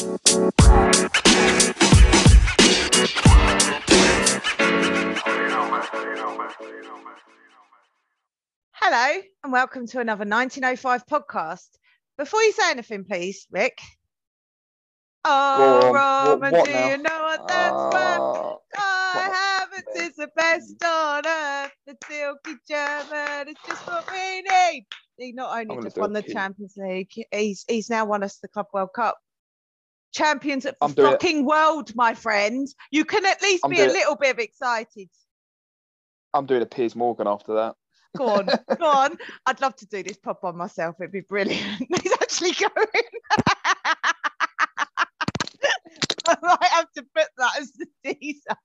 Hello, and welcome to another 1905 podcast. Before you say anything, please, Rick. Oh, Roman, do now? you know what that's worth? Oh, I haven't is the best on earth. The silky German is just what we need. He not only just won the pee. Champions League, he's he's now won us the Club World Cup. Champions of the I'm it. fucking world, my friend. You can at least I'm be a doing it. little bit excited. I'm doing a Piers Morgan after that. Go on, go on. I'd love to do this pop on myself. It'd be brilliant. He's actually going. I might have to put that as the teaser.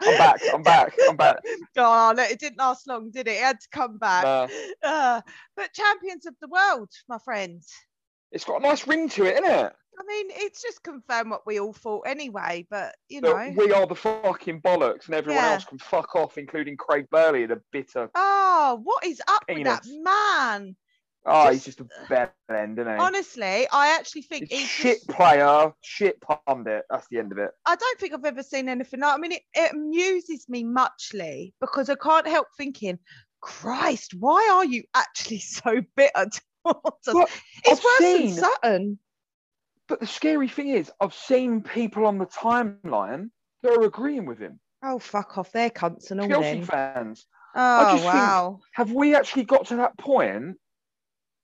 I'm back. I'm back. I'm back. Oh, no, it didn't last long, did it? It had to come back. Uh, but champions of the world, my friends. It's got a nice ring to it, isn't it? I mean, it's just confirmed what we all thought anyway. But you know, we are the fucking bollocks, and everyone Yeah. else can fuck off, including Craig Burley, the bitter. oh, what is up with that man? Oh, he's Just- a bell end, isn't he? Honestly, I actually think He's he's shit just- player, shit pundit. That's the end of it. I don't think I've ever seen anything like. I mean, it, it amuses me muchly because I can't help thinking, Christ, why are you actually so bitter towards us? But it's worse seen- than Saturn. But the scary thing is, I've seen people on the timeline that are agreeing with him. Oh, fuck off! They're cunts and all Chelsea fans. Oh just think- wow! Have we actually got to that point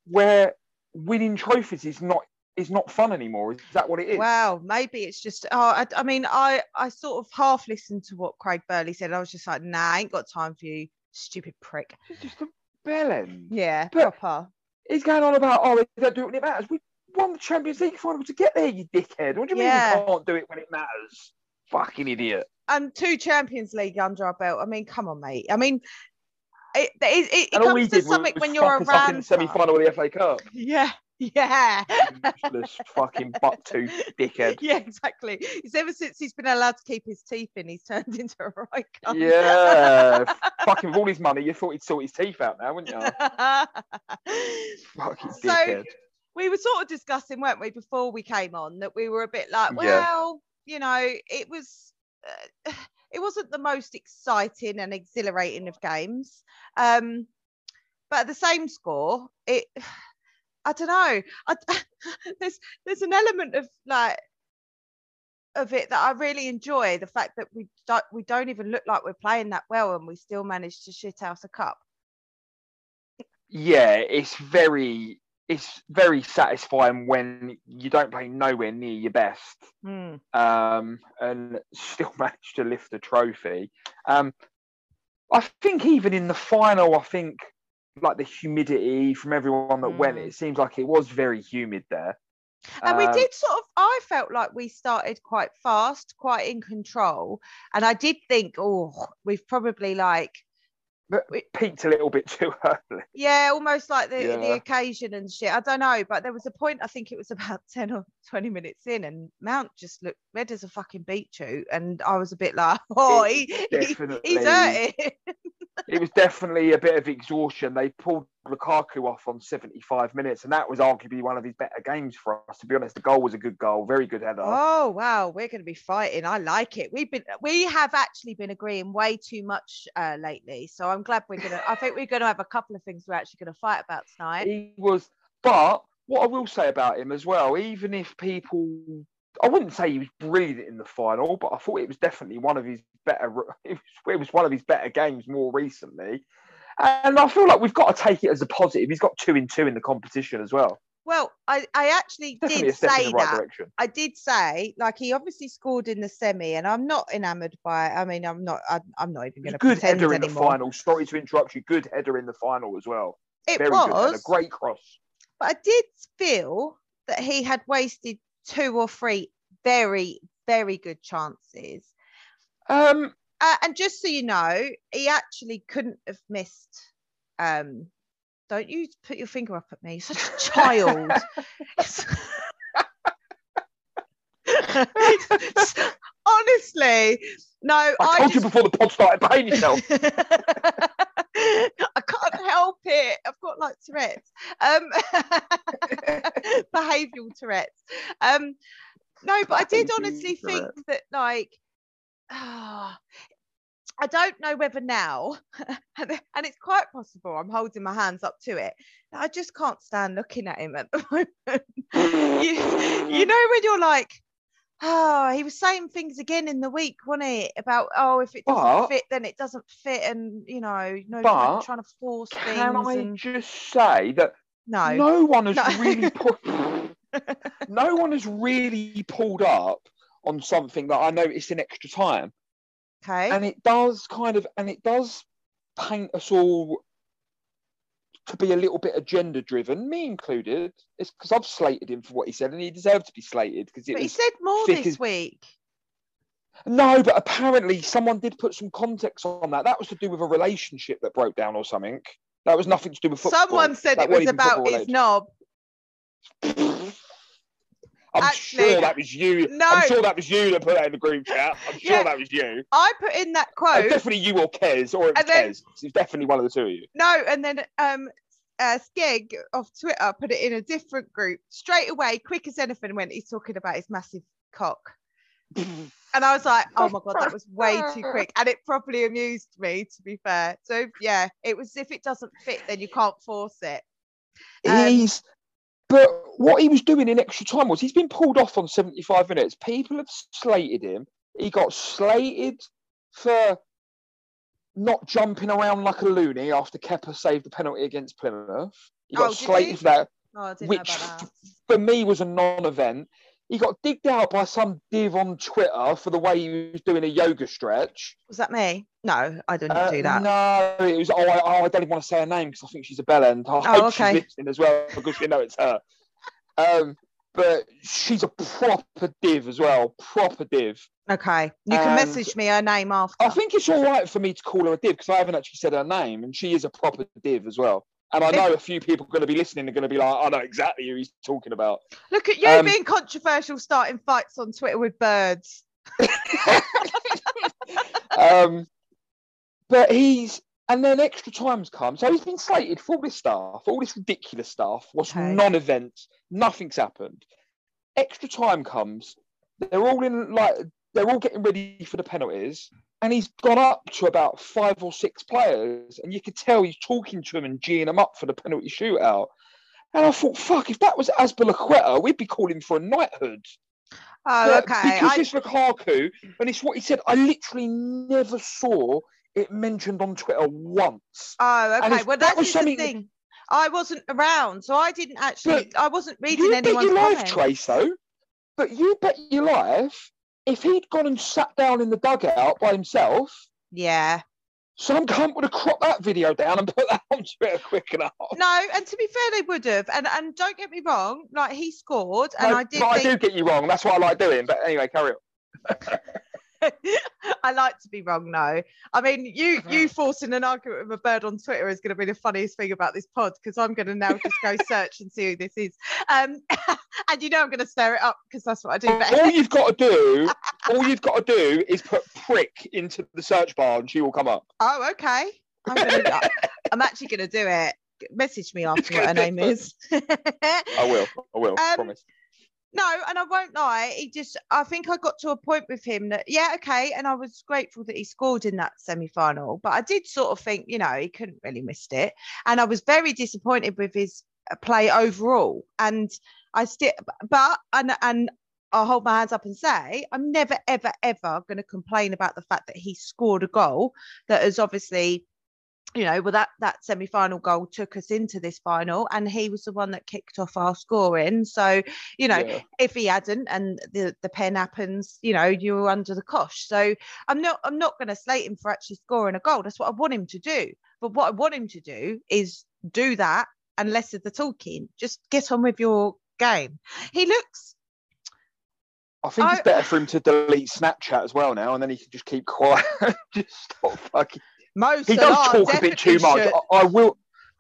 where winning trophies is not is not fun anymore? Is that what it is? Wow, maybe it's just. Oh, I, I mean, I I sort of half listened to what Craig Burley said. I was just like, nah, I ain't got time for you, stupid prick. It's just a bell end. Yeah, But- proper. He's going on about, oh, they don't do it when it matters. We won the Champions League final to get there, you dickhead. What do you Yeah. mean we can't do it when it matters? Fucking idiot. And two Champions League under our belt. I mean, come on, mate. I mean, it it, it, it And all he comes to something when you're a us in the semi-final of the FA Cup. Yeah, yeah. Useless fucking butt tooth dickhead. Yeah, exactly. It's ever since he's been allowed to keep his teeth in, he's turned into a right cunt. Yeah, fucking with all his money, you thought he'd sort his teeth out now, wouldn't you? Fucking So- dickhead. we were sort of discussing, weren't we, before we came on, that we were a bit like, Yeah. well, you know, it was. Uh, it wasn't the most exciting and exhilarating of games, um, but at the same score, it. I don't know. I, there's there's an element of like of it that I really enjoy. The fact that we don't we don't even look like we're playing that well, and we still manage to shit out a cup. Yeah, it's very it's very satisfying when you don't play nowhere near your best Hmm. um, and still manage to lift a trophy. Um, I think even in the final, I think like the humidity from everyone that went, Mm. it seems like it was very humid there. And we Um, did sort of, I felt like we started quite fast, quite in control. And I did think, oh, we've probably like, but we- peaked a little bit too early. yeah, almost like the, the occasion and shit. I don't know. But there was a point, I think it was about 10 or 20 minutes in, and Mount just looked red as a fucking beetroot. And I was a bit like, oh, he, he, he's hurting. it was definitely a bit of exhaustion. They pulled Lukaku off on 75 minutes, and that was arguably one of his better games for us. To be honest, the goal was a good goal, very good header. Oh wow, we're going to be fighting. I like it. We've been we have actually been agreeing way too much uh, lately. So I'm glad we're gonna. I think we're going to have a couple of things we're actually going to fight about tonight. He was, but what I will say about him as well, even if people, I wouldn't say he was brilliant in the final, but I thought it was definitely one of his better. It was, it was one of his better games more recently. And I feel like we've got to take it as a positive. He's got two in two in the competition as well. Well, I I actually Definitely a did say right that. direction. I did say like he obviously scored in the semi, and I'm not enamored by. I mean, I'm not. I, I'm not even was going a to good header in anymore. the final. Sorry to interrupt you. Good header in the final as well. It Very good header. was, Great cross. but I did feel that he had wasted two or three very very good chances. Um, Uh, and just so you know, he actually couldn't have missed. Um, don't you put your finger up at me, such a child. Honestly, no, I I, told you before the pod started. Behave yourself. I can't help it. I've got like Tourette's. Um, behavioural Tourette's. Um, no, but I did honestly think Tourette's. that like. Ah, I don't know whether now, and it's quite possible I'm holding my hands up to it. I just can't stand looking at him at the moment. you, you know when you're like, oh, he was saying things again in the week, wasn't it? About oh, if it doesn't But- fit, then it doesn't fit, and you know, no, But trying to force Can things. I and, just say that no, no one has No. really put, no one has really pulled up on something that I noticed in extra time, okay, and it does kind of, and it does paint us all to be a little bit agenda driven, me included. It's because I've slated him for what he said, and he deserved to be slated because he said more this as- week. No, but apparently someone did put some context on that. That was to do with a relationship that broke down or something. That was nothing to do with football. Someone said That it was about his knob. I'm Actually, sure that was you. no. I'm sure that was you that put that in the group chat. I'm sure Yeah. that was you. I put in that quote. definitely you or Kez, or it was then- Kez. It's definitely one of the two of you. No, and then um uh Skeg of Twitter put it in a different group straight away, quick as anything, when he's talking about his massive cock. And I was like, oh my god, that was way too quick. And it probably amused me, to be fair. So yeah, it was if it doesn't fit, then you can't force it. Um, He's, but what he was doing in extra time was he's been pulled off on 75 minutes. People have slated him. He got slated for not jumping around like a loony after Kepa saved the penalty against Plymouth. He got Oh, slated he? for that. Oh, I didn't Which know about that. for me was a non-event. He got digged out by some div on Twitter for the way he was doing a yoga stretch. Was that me? No, I didn't Uh, do that. No, it was. Oh, I, oh, I don't even want to say her name because I think she's a bell end. I hope Oh, okay. she's listening as well because you know it's her. Um, but she's a proper div as well. Proper div. Okay. You can And- message me her name after. I think it's all right for me to call her a div because I haven't actually said her name, and she is a proper div as well. And I know a few people are going to be listening. Are going to be like, I know exactly who he's talking about. Look at you um, being controversial, starting fights on Twitter with birds. um, but he's and then extra times come. So he's been slated for all this stuff, all this ridiculous stuff. What's Okay. non-events? Nothing's happened. Extra time comes. They're all in like they're all getting ready for the penalties, and he's gone up to about five or six players, and you could tell he's talking to them and geeing them up for the penalty shootout. And I thought, fuck, if that was Azpilicueta, we'd be calling for a knighthood. Oh, But okay. Because I, it's Lukaku, and it's what he said. I literally never saw it mentioned on Twitter once. oh, okay. Well, that was was the something- thing. I wasn't around, so I didn't actually. I wasn't reading you bet anyone's your life. Trace, though. But you bet your life, if he'd gone and sat down in the dugout by himself, Yeah. some cunt would have cropped that video down and put that on Twitter quick enough. No, and to be fair, they would have. And and don't get me wrong, like he scored, and No, I did. but I do get you wrong. That's what I like doing. But anyway, carry on. I like to be wrong, no. I mean, you you forcing an argument with a bird on Twitter is going to be the funniest thing about this pod because I'm going to now just go search and see who this is. Um, and you know I'm going to stir it up because that's what I do. all you've got to do, all you've got to do is put prick into the search bar and she will come up. oh, okay. I'm gonna. I'm actually going to do it. Message me after what her name is. I will. I will. Um, promise. No, and I won't lie. He just, I think I got to a point with him that, yeah, okay. And I was grateful that he scored in that semi final. But I did sort of think, you know, he couldn't really missed it. And I was very disappointed with his uh, play overall. And I still, but, and, and I'll hold my hands up and say, I'm never, ever, ever going to complain about the fact that he scored a goal that has obviously you know, well, that that semi-final goal took us into this final, and he was the one that kicked off our scoring. So, you know, Yeah. if he hadn't, and the the pen happens, you know, you were under the cosh. So, I'm not I'm not going to slate him for actually scoring a goal. That's what I want him to do. But what I want him to do is do that and less of the talking. Just get on with your game. He looks. I think I- it's better for him to delete Snapchat as well now, and then he can just keep quiet. just stop fucking. Most He does talk a bit too much. I, I will.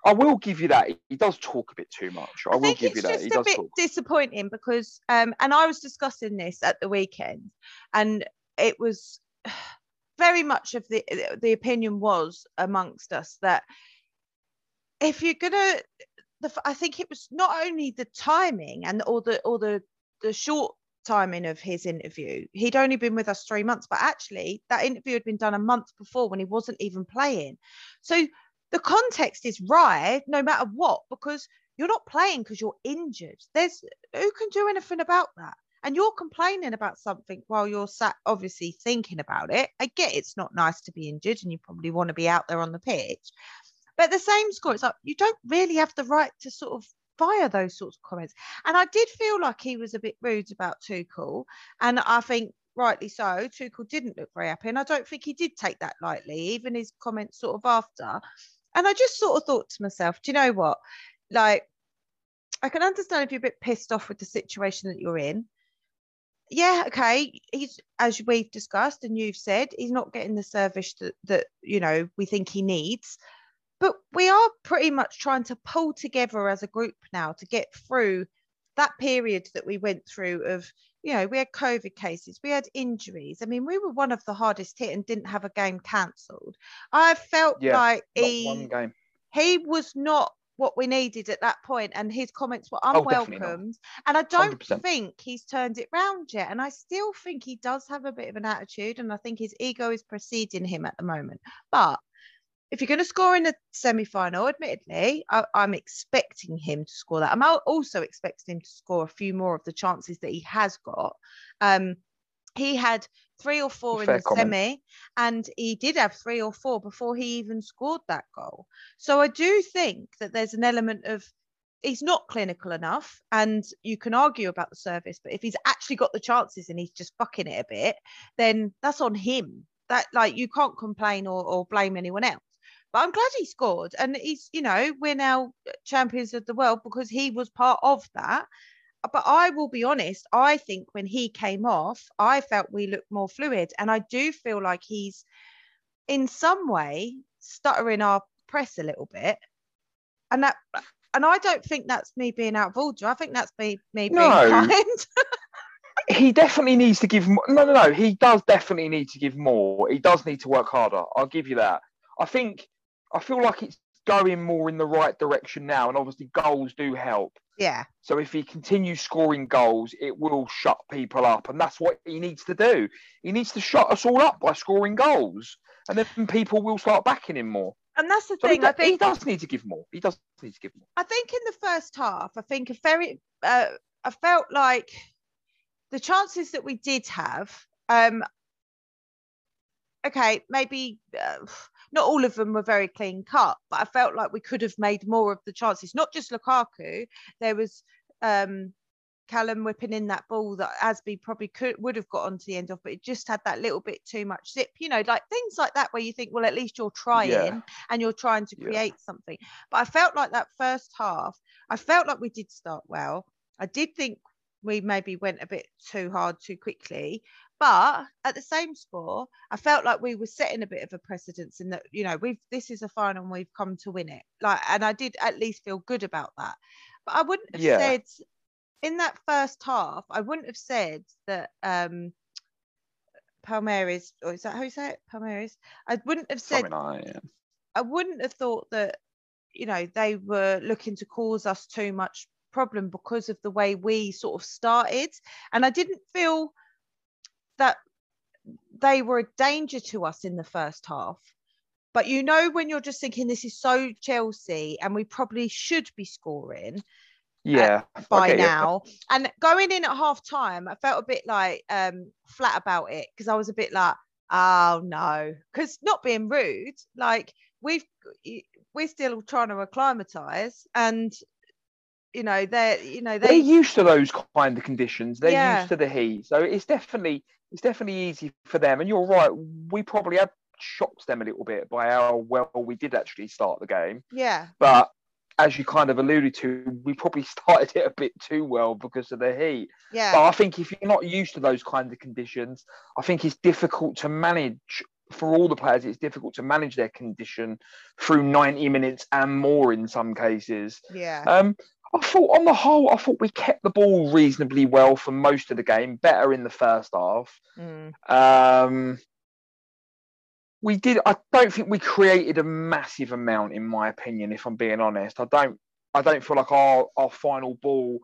I will give you that. He does talk a bit too much. I, I will give you that. just He a does bit talk. disappointing because, um, and I was discussing this at the weekend, and it was very much of the the opinion was amongst us that if you're gonna the I think it was not only the timing and or the or the the short timing of his interview. He'd only been with us three months, but actually that interview had been done a month before when he wasn't even playing. So the context is right no matter what because you're not playing because you're injured. There's who can do anything about that? And you're complaining about something while you're sat obviously thinking about it. I get it's not nice to be injured and you probably want to be out there on the pitch. But the same score, it's like you don't really have the right to sort of fire those sorts of comments. And I did feel like he was a bit rude about Tuchel. And I think rightly so, Tuchel didn't look very happy. And I don't think he did take that lightly, even his comments sort of after. And I just sort of thought to myself, do you know what? Like, I can understand if you're a bit pissed off with the situation that you're in. Yeah, okay. He's as we've discussed and you've said, he's not getting the service that, that you know we think he needs but we are pretty much trying to pull together as a group now to get through that period that we went through of you know we had covid cases we had injuries. I mean we were one of the hardest hit and didn't have a game cancelled. I felt Yeah, like he he was not what we needed at that point and his comments were Oh, unwelcomed. And i don't 100%. think he's turned it round yet and i still think he does have a bit of an attitude and i think his ego is preceding him at the moment. But if you're going to score in the semi-final admittedly I, i'm expecting him to score that i'm also expecting him to score a few more of the chances that he has got um he had three or four in the comment. semi and he did have three or four before he even scored that goal so I do think that there's an element of he's not clinical enough, and you can argue about the service, but if he's actually got the chances and he's just fucking it a bit, then that's on him. That like you can't complain or, or blame anyone else. But I'm glad he scored, and he's you know we're now uh, champions of the world because he was part of that. Uh, but I will be honest, I think when he came off, I felt we looked more fluid, and I do feel like he's in some way stuttering our press a little bit and that and I don't think that's me being out of order. I think that's me me being No. kind. he definitely needs to give more. No, no, no. He does definitely need to give more. He does need to work harder. I'll give you that. I think, I feel like it's going more in the right direction now. And obviously, goals do help. yeah, So if he continues scoring goals, it will shut people up. And that's what he needs to do. He needs to shut us all up by scoring goals. And then people will start backing him more. and that's the So he, thing. I do- he does need to give more. He does need to give more. I think in the first half, I think a very uh, I felt like the chances that we did have, um, okay, maybe uh, not all of them were very clean cut, but I felt like we could have made more of the chances. Not just Lukaku, there was um, Callum whipping in that ball that Azpi probably could would have got onto the end of, but it just had that little bit too much zip. You know, like things like that where you think, well, at least you're trying and you're trying to Yeah. create something. But I felt like that first half, I felt like we did start well. I did think we maybe went a bit too hard too quickly. But at the same score, I felt like we were setting a bit of a precedence in that, you know, we've this is a final and we've come to win it. Like, and I did at least feel good about that. But I wouldn't have Yeah. said in that first half, I wouldn't have said that um Palmeiras, or is that how you say it? Palmeiras. I wouldn't have said Something like that. I wouldn't have thought that, you know, they were looking to cause us too much problem because of the way we sort of started. And I didn't feel that they were a danger to us in the first half. But you know, when you're just thinking this is so Chelsea and we probably should be scoring Yeah. I by you. now. And going in at half time, I felt a bit like um flat about it because I was a bit like, oh no, because not being rude, like we've we're still trying to acclimatize and you know they're you know they're they used to those kind of conditions. They're Yeah. used to the heat, so it's definitely it's definitely easy for them. And you're right, we probably have shocked them a little bit by how well we did actually start the game. yeah But as you kind of alluded to, we probably started it a bit too well because of the heat. Yeah. But I think if you're not used to those kinds of conditions, I think it's difficult to manage for all the players. It's difficult to manage their condition through 90 minutes and more in some cases. yeah Um, I thought on the whole, I thought we kept the ball reasonably well for most of the game, better in the first half. Mm. Um, we did. I don't think we created a massive amount, in my opinion. If I'm being honest, I don't. I don't feel like our our final ball,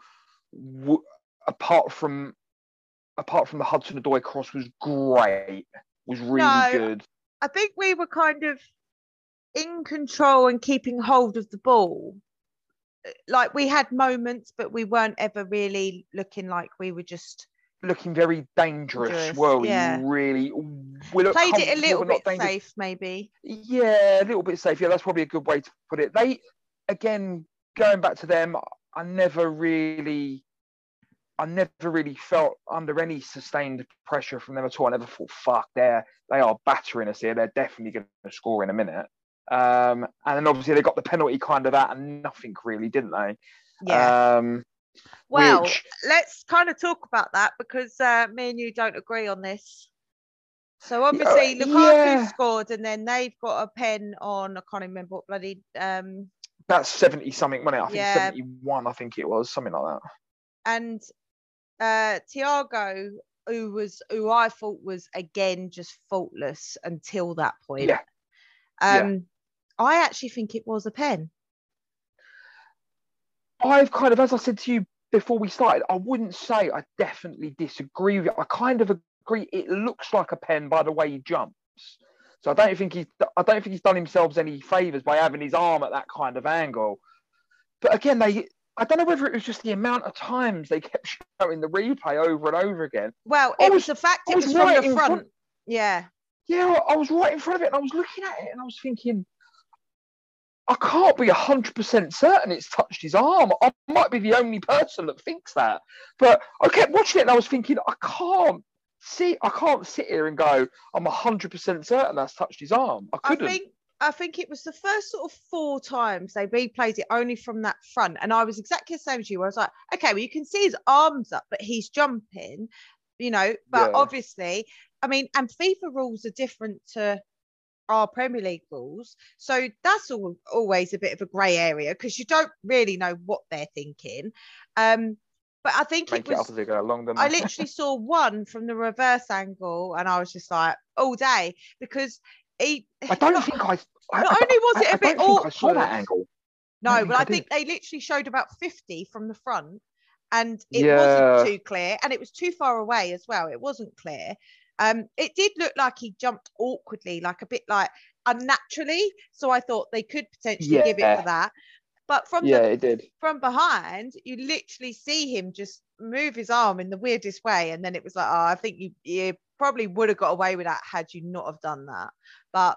w- apart from apart from the Hudson Odoi cross, was great. Was really No. good. I think we were kind of in control and keeping hold of the ball. Like we had moments, but we weren't ever really looking like we were just Looking very dangerous, Dangerous, were we? yeah. Really, we played it a little bit dangerous. safe, maybe. Yeah, a little bit safe. Yeah, that's probably a good way to put it. They, again, going back to them, I never really, I never really felt under any sustained pressure from them at all. I never thought, fuck, they're they are battering us here. They're definitely going to score in a minute. Um, and then obviously they got the penalty kind of out and nothing really, didn't they? Yeah. Um, well, which- let's kind of talk about that because uh, me and you don't agree on this. So obviously Lukaku yeah. scored, and then they've got a pen on. I can't remember what bloody. Um, that's seventy something, wasn't it? I think Yeah. seventy-one. I think it was something like that. and uh Thiago, who was who I thought was again just faultless until that point. Yeah. Yeah. Um, I actually think it was a pen. I've kind of, as I said to you before we started, I wouldn't say I definitely disagree with you. I kind of agree. It looks like a pen by the way he jumps. So I don't think he's, I don't think he's done himself any favors by having his arm at that kind of angle. But again, they, I don't know whether it was just the amount of times they kept showing the replay over and over again. Well, it was, was- the fact it was was from right the in front. front- Yeah. Yeah, I was right in front of it and I was looking at it and I was thinking, I can't be 100% certain it's touched his arm. I might be the only person that thinks that. But I kept watching it and I was thinking, I can't see, I can't sit here and go, I'm 100% certain that's touched his arm. I I couldn't. think I think it was the first sort of four times they replayed it only from that front, and I was exactly the same as you. I was like, okay, well you can see his arms up, but he's jumping, you know. But Yeah. obviously, I mean, and FIFA rules are different to our Premier League rules, so that's all, always a bit of a grey area because you don't really know what they're thinking. Um, but I think Make it it was up as they go along. I literally saw one from the reverse angle, and I was just like, all day because he. I don't not, think I. I not I only was I- it a bit think I saw awkward- that angle. No, but I I think they literally showed about fifty from the front, and it Yeah. wasn't too clear, and it was too far away as well. It wasn't clear. Um, it did look like he jumped awkwardly, like a bit like unnaturally. So I thought they could potentially give it for that. But from Yeah, the it did. from behind, you literally see him just move his arm in the weirdest way, and then it was like, oh, I think you you probably would have got away with that had you not have done that. But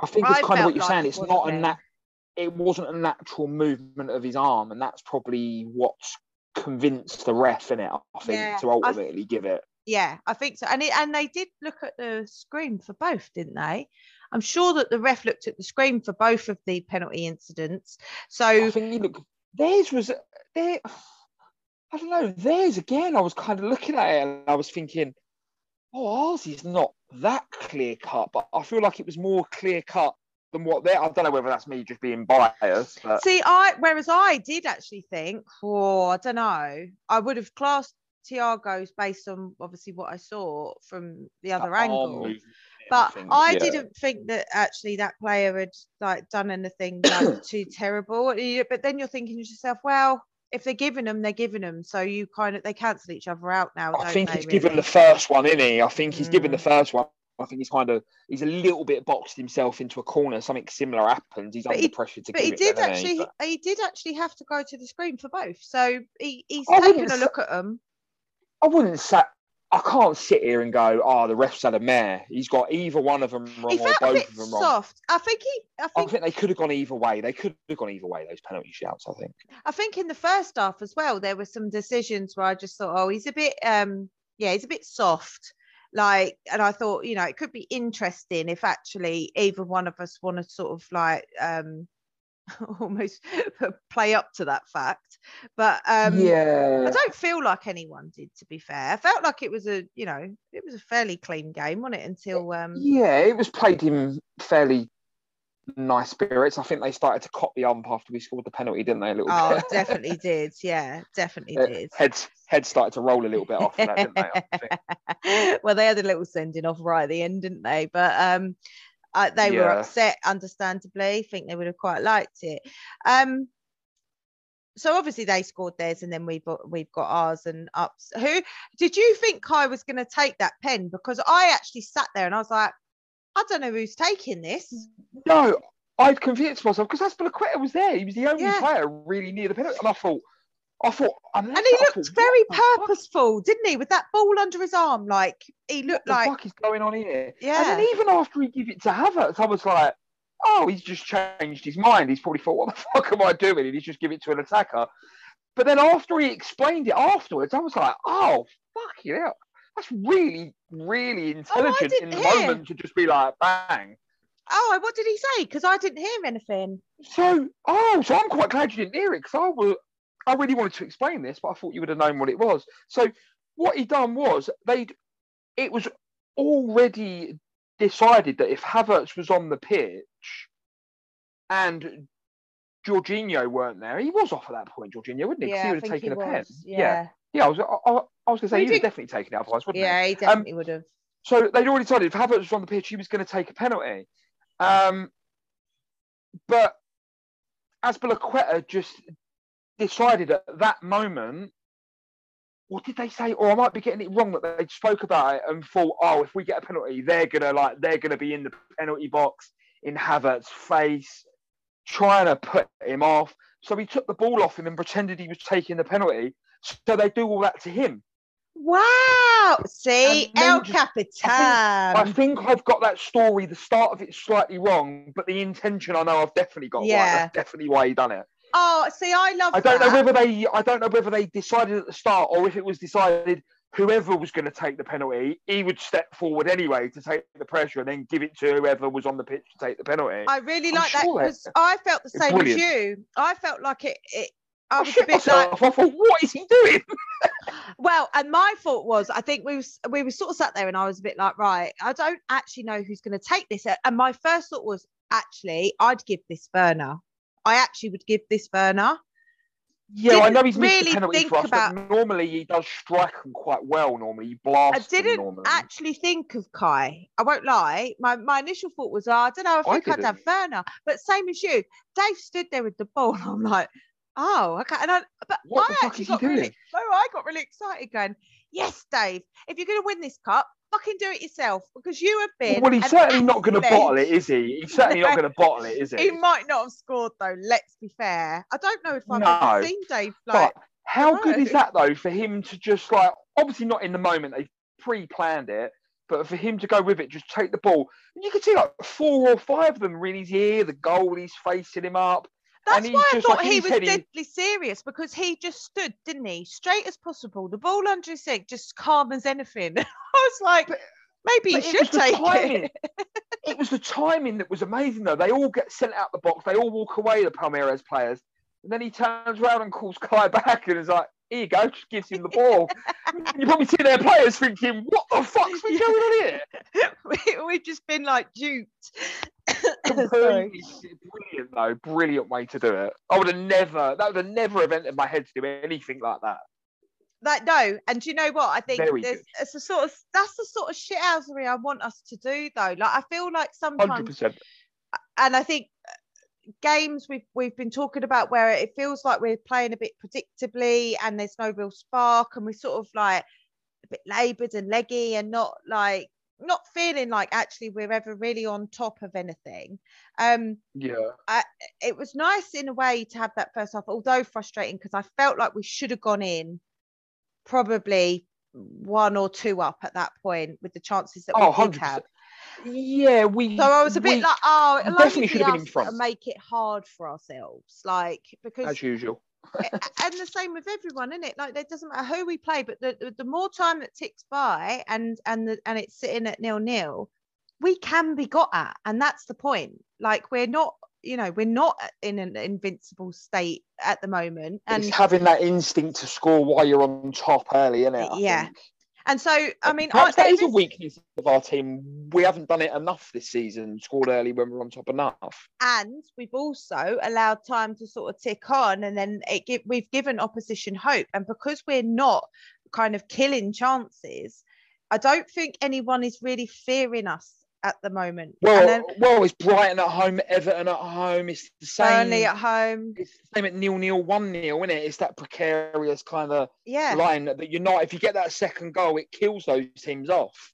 I think I it's kind of what you're like saying. It's not a nat- It wasn't a natural movement of his arm, and that's probably what's convinced the ref in it. I think Yeah, to I- ultimately give it. Yeah, I think so. And it, and they did look at the screen for both, didn't they? I'm sure that the ref looked at the screen for both of the penalty incidents. So I think you look. Theirs was there. I don't know. Theirs again. I was kind of looking at it, and I was thinking, "Oh, ours is not that clear cut." But I feel like it was more clear cut than what they. I don't know whether that's me just being biased, but see, I whereas I did actually think, oh, I don't know, I would have classed Thiago's based on obviously what I saw from the other that angle. but think, I yeah. didn't think that actually that player had like done anything like too terrible. But then you're thinking to yourself, well, if they're giving them, they're giving them. So you kind of they cancel each other out now. I think he's given the first one, isn't he? I think he's given the Mm. first one. I think he's kind of he's a little bit boxed himself into a corner. Something similar happens. He's But under he- pressure to But give he did then, isn't he? actually, But he did actually have to go to the screen for both. So he, he's I taken a look at them. I wouldn't say I can't sit here and go, "Oh, the ref's had a mare." He's got either one of them wrong or both of them wrong. soft. I think he, I I think, think they could have gone either way. They could have gone either way. Those penalty shouts. I think. I think in the first half as well, there were some decisions where I just thought, oh, he's a bit, um, yeah, he's a bit soft. Like, and I thought, you know, it could be interesting if actually either one of us want to sort of like, um, almost play up to that fact. But um, yeah. I don't feel like anyone did, to be fair. I felt like it was a, you know, it was a fairly clean game, wasn't it? Until um, Yeah, it was played in fairly nice spirits. I think they started to cop the ump after we scored the penalty, didn't they? A little oh, bit. definitely did. Yeah, definitely Uh, did. heads heads started to roll a little bit off that, didn't they? Well, they had a little sending off right at the end, didn't they? But um, uh, they were upset, understandably. think they would have quite liked it. Um, so obviously they scored theirs and then we've we've got ours and ups. Who did you think Kai was going to take that pen? Because I actually sat there and I was like, I don't know who's taking this. No, I'd convinced myself because Azpilicueta was there. He was the only Yeah. player really near the penalty, and I thought, I thought, and And he looked very purposeful, didn't he? With that ball under his arm, like he looked What the like fuck is going on here? Yeah. And then even after he gave it to Havertz, I was like, oh, he's just changed his mind. He's probably thought, what the fuck am I doing? And he's just give it to an attacker. But then after he explained it afterwards, I was like, oh, fuck you hell. That's really, really oh, intelligent in the hear. moment to just be like, bang. Oh, what did he say? Because I didn't hear anything. So, oh, so I'm quite glad you didn't hear it because I was, I really wanted to explain this, but I thought you would have known what it was. So, what he done was they'd, it was already decided that if Havertz was on the pitch and Jorginho weren't there, he was off at that point, Jorginho, wouldn't he? Yeah, he would have taken a pen. was. Yeah, yeah. I was, I, I, was going to say he would did- definitely taken it otherwise, wouldn't he? yeah, he definitely would have. So they'd already decided if Havertz was on the pitch, he was going to take a penalty. Um, but Azpilicueta just decided at that moment, what did they say? Or I might be getting it wrong that they spoke about it and thought, oh, if we get a penalty, they're gonna like they're gonna be in the penalty box in Havertz's face, trying to put him off. So he took the ball off him and pretended he was taking the penalty. So they do all that to him. Wow. See, El just- I think I've got that story. The start of it's slightly wrong, but the intention I know I've definitely got. Yeah, Yeah. that's definitely why he done it. Oh, see, I love I don't that. know whether they. I don't know whether they decided at the start or if it was decided whoever was going to take the penalty, he would step forward anyway to take the pressure and then give it to whoever was on the pitch to take the penalty. I really like that sure because I felt the same brilliant. as you. I felt like it. it I I was a bit like. I thought, what is he doing? well, and my thought was, I think we was we were sort of sat there, and I was a bit like, right, I don't actually know who's going to take this. And my first thought was, actually, I'd give this Werner. I actually would give this Werner. Yeah, I Didn't know he's missed really the penalty for us, about- but normally he does strike them quite well. Normally he blasts I didn't normally. actually think of Kai. I won't lie. My my initial thought was, oh, I don't know. I I think I'd have Werner. But same as you, Dave stood there with the ball. I'm like, oh, okay. And I, but What I the fuck actually is he got really, doing? no, I got really excited, going, yes, Dave. If you're going to win this cup, fucking do it yourself because you have been. Well, he's certainly not going to bottle it, is he? He's certainly not going to bottle it, is he? He might not have scored though. Let's be fair. I don't know if I've No, ever seen Dave like. but how good is that though for him to just like obviously not in the moment they pre-planned it, but for him to go with it, just take the ball. And you can see like four or five of them really here. the goalie's facing him up. That's why I thought like he he was said he- deadly serious because he just stood, didn't he? Straight as possible, the ball under his leg, just calm as anything. I was like, But- maybe he But it should take it. It was the timing that was amazing though. They all get sent out the box, they all walk away, the Palmeiras players. And then he turns around and calls Kai back and is like, here you go, just gives him the ball. you probably see their players thinking, what the fuck's been going on here? We've just been like duped. Sorry. Brilliant though, brilliant way to do it. I would have never, that would have never have entered my head to do anything like that. That no, and do you know what? I think Very there's good. it's a sort of that's the sort of shithousery I want us to do though. Like I feel like sometimes percent. and I think uh, games we've we've been talking about where it feels like we're playing a bit predictably and there's no real spark and we're sort of like a bit laboured and leggy and not like not feeling like actually we're ever really on top of anything. Um, Yeah. it was nice in a way to have that first half, although frustrating because I felt like we should have gone in probably one or two up at that point with the chances that we Oh, did 100 have. Yeah, we. So I was a bit like, oh, definitely should have been in front. and make it hard for ourselves, like because as usual. And the same with everyone, isn't it? Like it doesn't matter who we play, but the, the, the more time that ticks by and and the, and it's sitting at nil nil, we can be got at, and that's the point. Like we're not, you know, we're not in an invincible state at the moment, and it's having that instinct to score while you're on top early, isn't it? I Yeah. think. And so I mean, I, Perhaps that there is a weakness of our team. We haven't done it enough this season. Scored early when we're on top enough. and we've also allowed time to sort of tick on and then it give, we've given opposition hope and because we're not kind of killing chances i don't think anyone is really fearing us at the moment. Well, then well, it's Brighton at home, Everton at home. It's the same. Burnley at home. It's the same at nil nil, one nil, isn't it? It's that precarious kind of Yeah, line that you're not. If you get that second goal, it kills those teams off.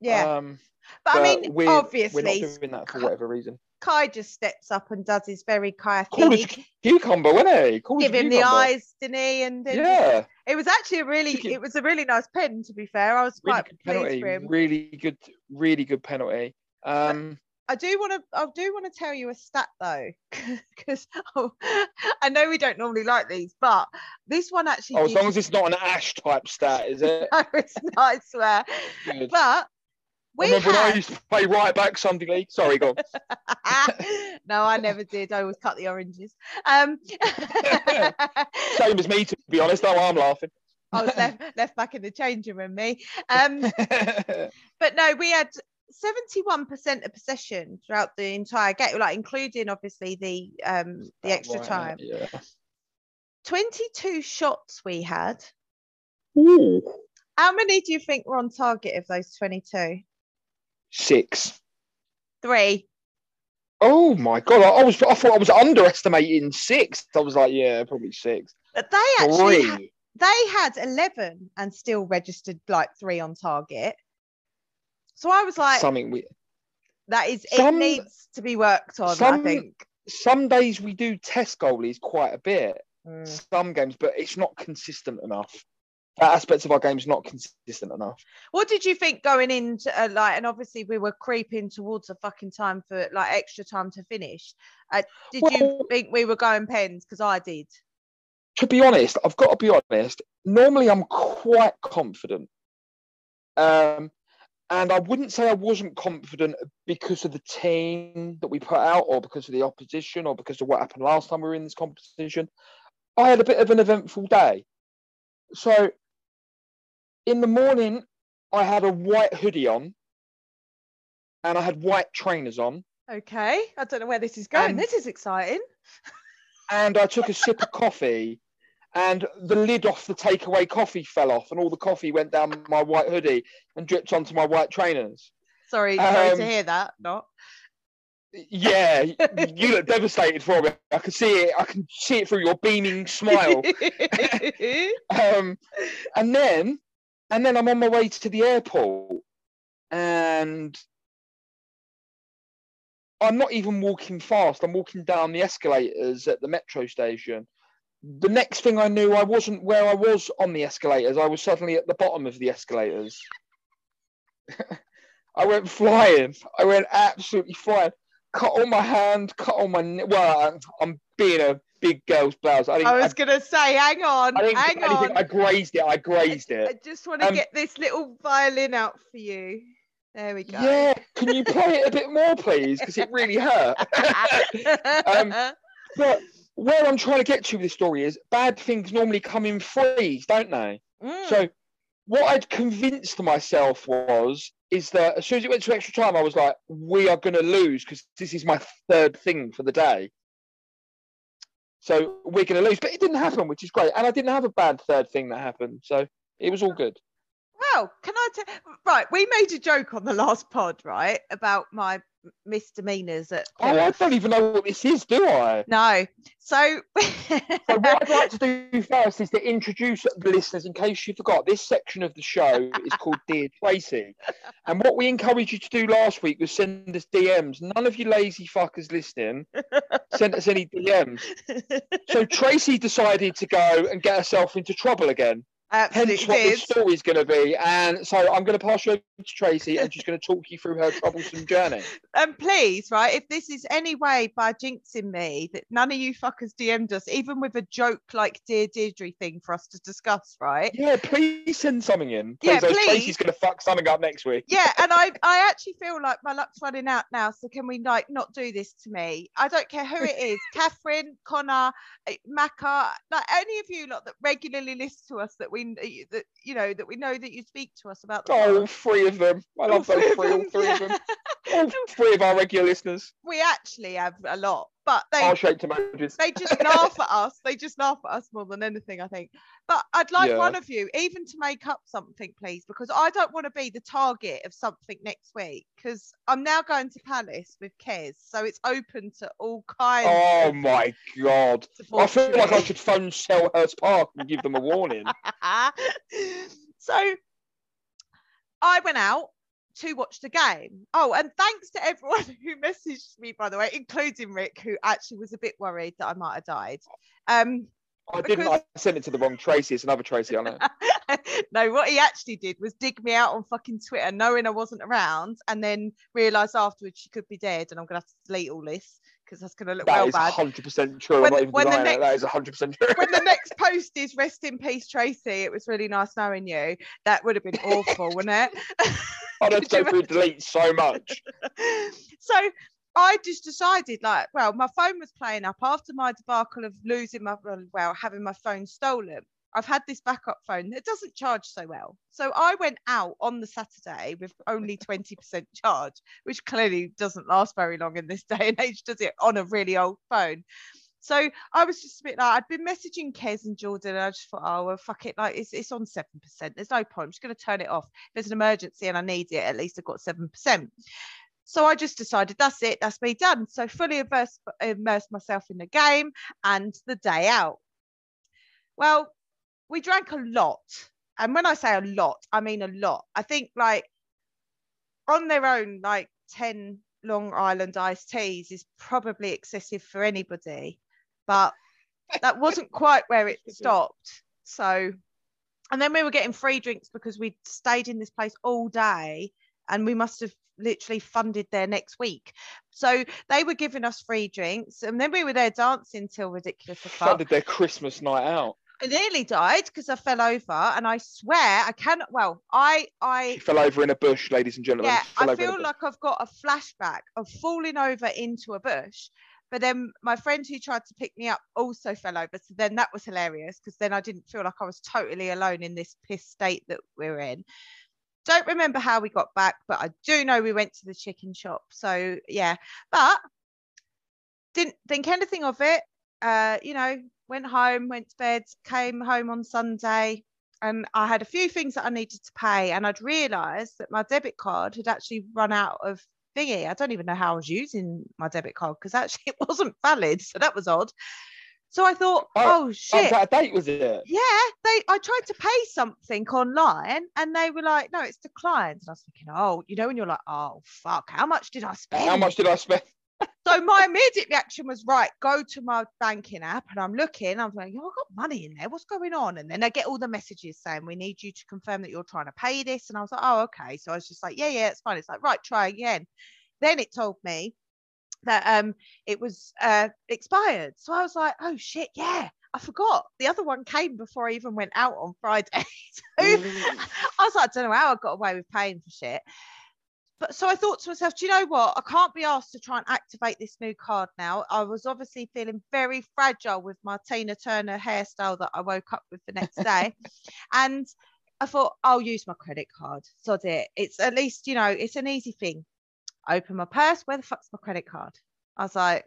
yeah. Um, but I mean, we're, we're obviously, not doing that for whatever reason. Kai just steps up and does his very Kai thing. He cucumber, wasn't he? Cool Give him the eyes, didn't he? And Yeah, it was actually a really, it- was a really nice pen. To be fair, I was really quite pleased penalty. for him. Really good, really good penalty. Um, I do want to. I do want to tell you a stat though, because I know we don't normally like these, but this one actually. oh, as long as it's not an ash type stat, is it? no, it's not. I swear. Good. But we Remember when I used to play right back Sunday league? Sorry, go on. no, I never did. I always cut the oranges. Um, Same as me, to be honest. Though I'm laughing. I was left, left back in the changing room, me. Um, but no, we had 71% of possession throughout the entire game, like including obviously the um the extra Right, time. Yeah. 22 shots we had. Ooh. How many do you think were on target of those 22? Six. Three. Oh my god! I, I was I thought I was underestimating six. I was like, yeah, probably six. But they actually ha- Three. they had 11 and still registered like three on target. So I was like, Something we. that is it needs to be worked on, I think. Some days we do test goalies quite a bit. Mm. Some games, but it's not consistent enough. That aspect of our game is not consistent enough. What did you think going into uh, like, and obviously we were creeping towards a fucking time for like extra time to finish. Uh, did you think we were going pens? Because I did. to be honest, I've got to be honest. Normally, I'm quite confident, um, and I wouldn't say I wasn't confident because of the team that we put out, or because of the opposition, or because of what happened last time we were in this competition. I had a bit of an eventful day, so in the morning I had a white hoodie on, and I had white trainers on, Okay, I don't know where this is going. Um, this is exciting. and I took a sip of coffee, and the lid off the takeaway coffee fell off, and all the coffee went down my white hoodie and dripped onto my white trainers. Sorry, sorry um, to hear that. Not. Yeah, you look devastated for me. I can see it. I can see it through your beaming smile. um, and then, and then I'm on my way to the airport, and I'm not even walking fast. I'm walking down the escalators at the metro station. The next thing I knew, I wasn't where I was on the escalators. I was suddenly at the bottom of the escalators. I went flying. I went absolutely flying. Cut on my hand. Cut on my. Well, I'm, being a big girl's blouse. I. I I, was gonna say, hang on, I hang on. I grazed it. I grazed I it. I just want to Um, get this little violin out for you. There we go. Yeah. Can you play it a bit more, please? Because it really hurt. Um, but where I'm trying to get to with this story is bad things normally come in threes, don't they? Mm. So what I'd convinced myself was is that as soon as it went to extra time, I was like, we are going to lose because this is my third thing for the day. So we're going to lose, but it didn't happen, which is great. And I didn't have a bad third thing that happened, so it was all good. Well, can I tell? Right, we made a joke on the last pod, right, about my misdemeanors at. Oh, I don't even know what this is, do I? No, so. So what I'd like to do first is to introduce the listeners, in case you forgot, this section of the show is called Dear Tracy. And what we encouraged you to do last week was send us DMs. None of you lazy fuckers listening sent us any DMs. So Tracy decided to go and get herself into trouble again. Absolutely Hence what did. story is going to be. And so I'm going to pass you over to Tracy and she's going to talk you through her troublesome journey. And please, right, if this is any way by jinxing me that none of you fuckers DM'd us, even with a joke like Dear Deirdre thing for us to discuss, right? Yeah, please send something in. Please, Yeah, please. Tracy's going to fuck something up next week. Yeah, and I I actually feel like my luck's running out now. So can we like not do this to me? I don't care who it is, Catherine, Connor, eh, Macca, like any of you lot that regularly listen to us that we that you know that we know that you speak to us about the Oh, all three of them. I All love those three of three, all three of them. All three of our regular listeners. We actually have a lot, but they Our shaped emojis. they just laugh at us. They just laugh at us more than anything, I think. But I'd like Yeah. one of you, even to make up something, please, because I don't want to be the target of something next week. Because I'm now going to Palace with Kez, so it's open to all kinds. Oh my god. I feel like I should phone Selhurst Park and give them a warning. so I went out to watch the game. Oh, and thanks to everyone who messaged me, by the way, including Rick, who actually was a bit worried that I might have died. Um, I didn't. I sent it to the wrong Tracy. It's another Tracy on it. no, what he actually did was dig me out on fucking Twitter, knowing I wasn't around, and then realise afterwards she could be dead, and I'm gonna have to delete all this because that's gonna look That well is bad. 100% true. When- I'm not even when the it. That next- is 100% true. when the next post is rest in peace, Tracy, it was really nice knowing you. That would have been awful, wouldn't it? I'd have to you go through delete so much. so I just decided, like, well, my phone was playing up after my debacle of losing my, well, having my phone stolen. I've had this backup phone that doesn't charge so well. So I went out on the Saturday with only 20% charge, which clearly doesn't last very long in this day and age, does it, on a really old phone? So I was just a bit like, I'd been messaging Kez and Jordan, and I just thought, oh, well, fuck it. Like, it's, it's on 7%. There's no point. I'm just going to turn it off. If there's an emergency and I need it, at least I've got 7%. So I just decided that's it, that's me done. So fully immersed, immersed myself in the game and the day out. Well, we drank a lot. And when I say a lot, I mean a lot. I think like on their own, like 10 Long Island iced teas is probably excessive for anybody. But that wasn't quite where it stopped. So, and then we were getting free drinks because we stayed in this place all day and we must have literally funded their next week. So they were giving us free drinks, and then we were there dancing till ridiculous. Funded their Christmas night out. I nearly died because I fell over, and I swear I cannot. Well, I I She fell over in a bush, ladies and gentlemen. yeah, I over in a feel like I've got a flashback of falling over into a bush. But then my friend who tried to pick me up also fell over. So then that was hilarious because then I didn't feel like I was totally alone in this piss state that we're in. Don't remember how we got back, but I do know we went to the chicken shop. So yeah, but didn't think anything of it. Uh, you know, went home, went to bed, came home on Sunday, and I had a few things that I needed to pay, and I'd realised that my debit card had actually run out of thingy. I don't even know how I was using my debit card because actually it wasn't valid, so that was odd. So I thought, Oh, oh, Oh, shit. that date was it? yeah, they. I tried to pay something online, and they were like, "No, it's declined." And I was thinking, "Oh, you know," when you're like, "Oh, fuck, how much did I spend?" How much did I spend? So my immediate reaction was right go to my banking app. And i'm looking i'm like oh, i've got money in there. What's going on? And then i get all the messages saying we need you to confirm that you're trying to pay this. And i was like oh okay. So i was just like yeah yeah it's fine. It's like right try again. Then it told me that um it was uh expired. So i was like oh shit yeah I forgot. The other one came before I even went out on Friday. so I was like, I don't know how I got away with paying for shit but so I thought to myself, do you know what? I can't be asked to try and activate this new card now. I was obviously feeling very fragile with my Tina Turner hairstyle that I woke up with the next day. and I thought, I'll use my credit card. Sod it. It's at least, you know, it's an easy thing. Open my purse. Where the fuck's my credit card? I was like,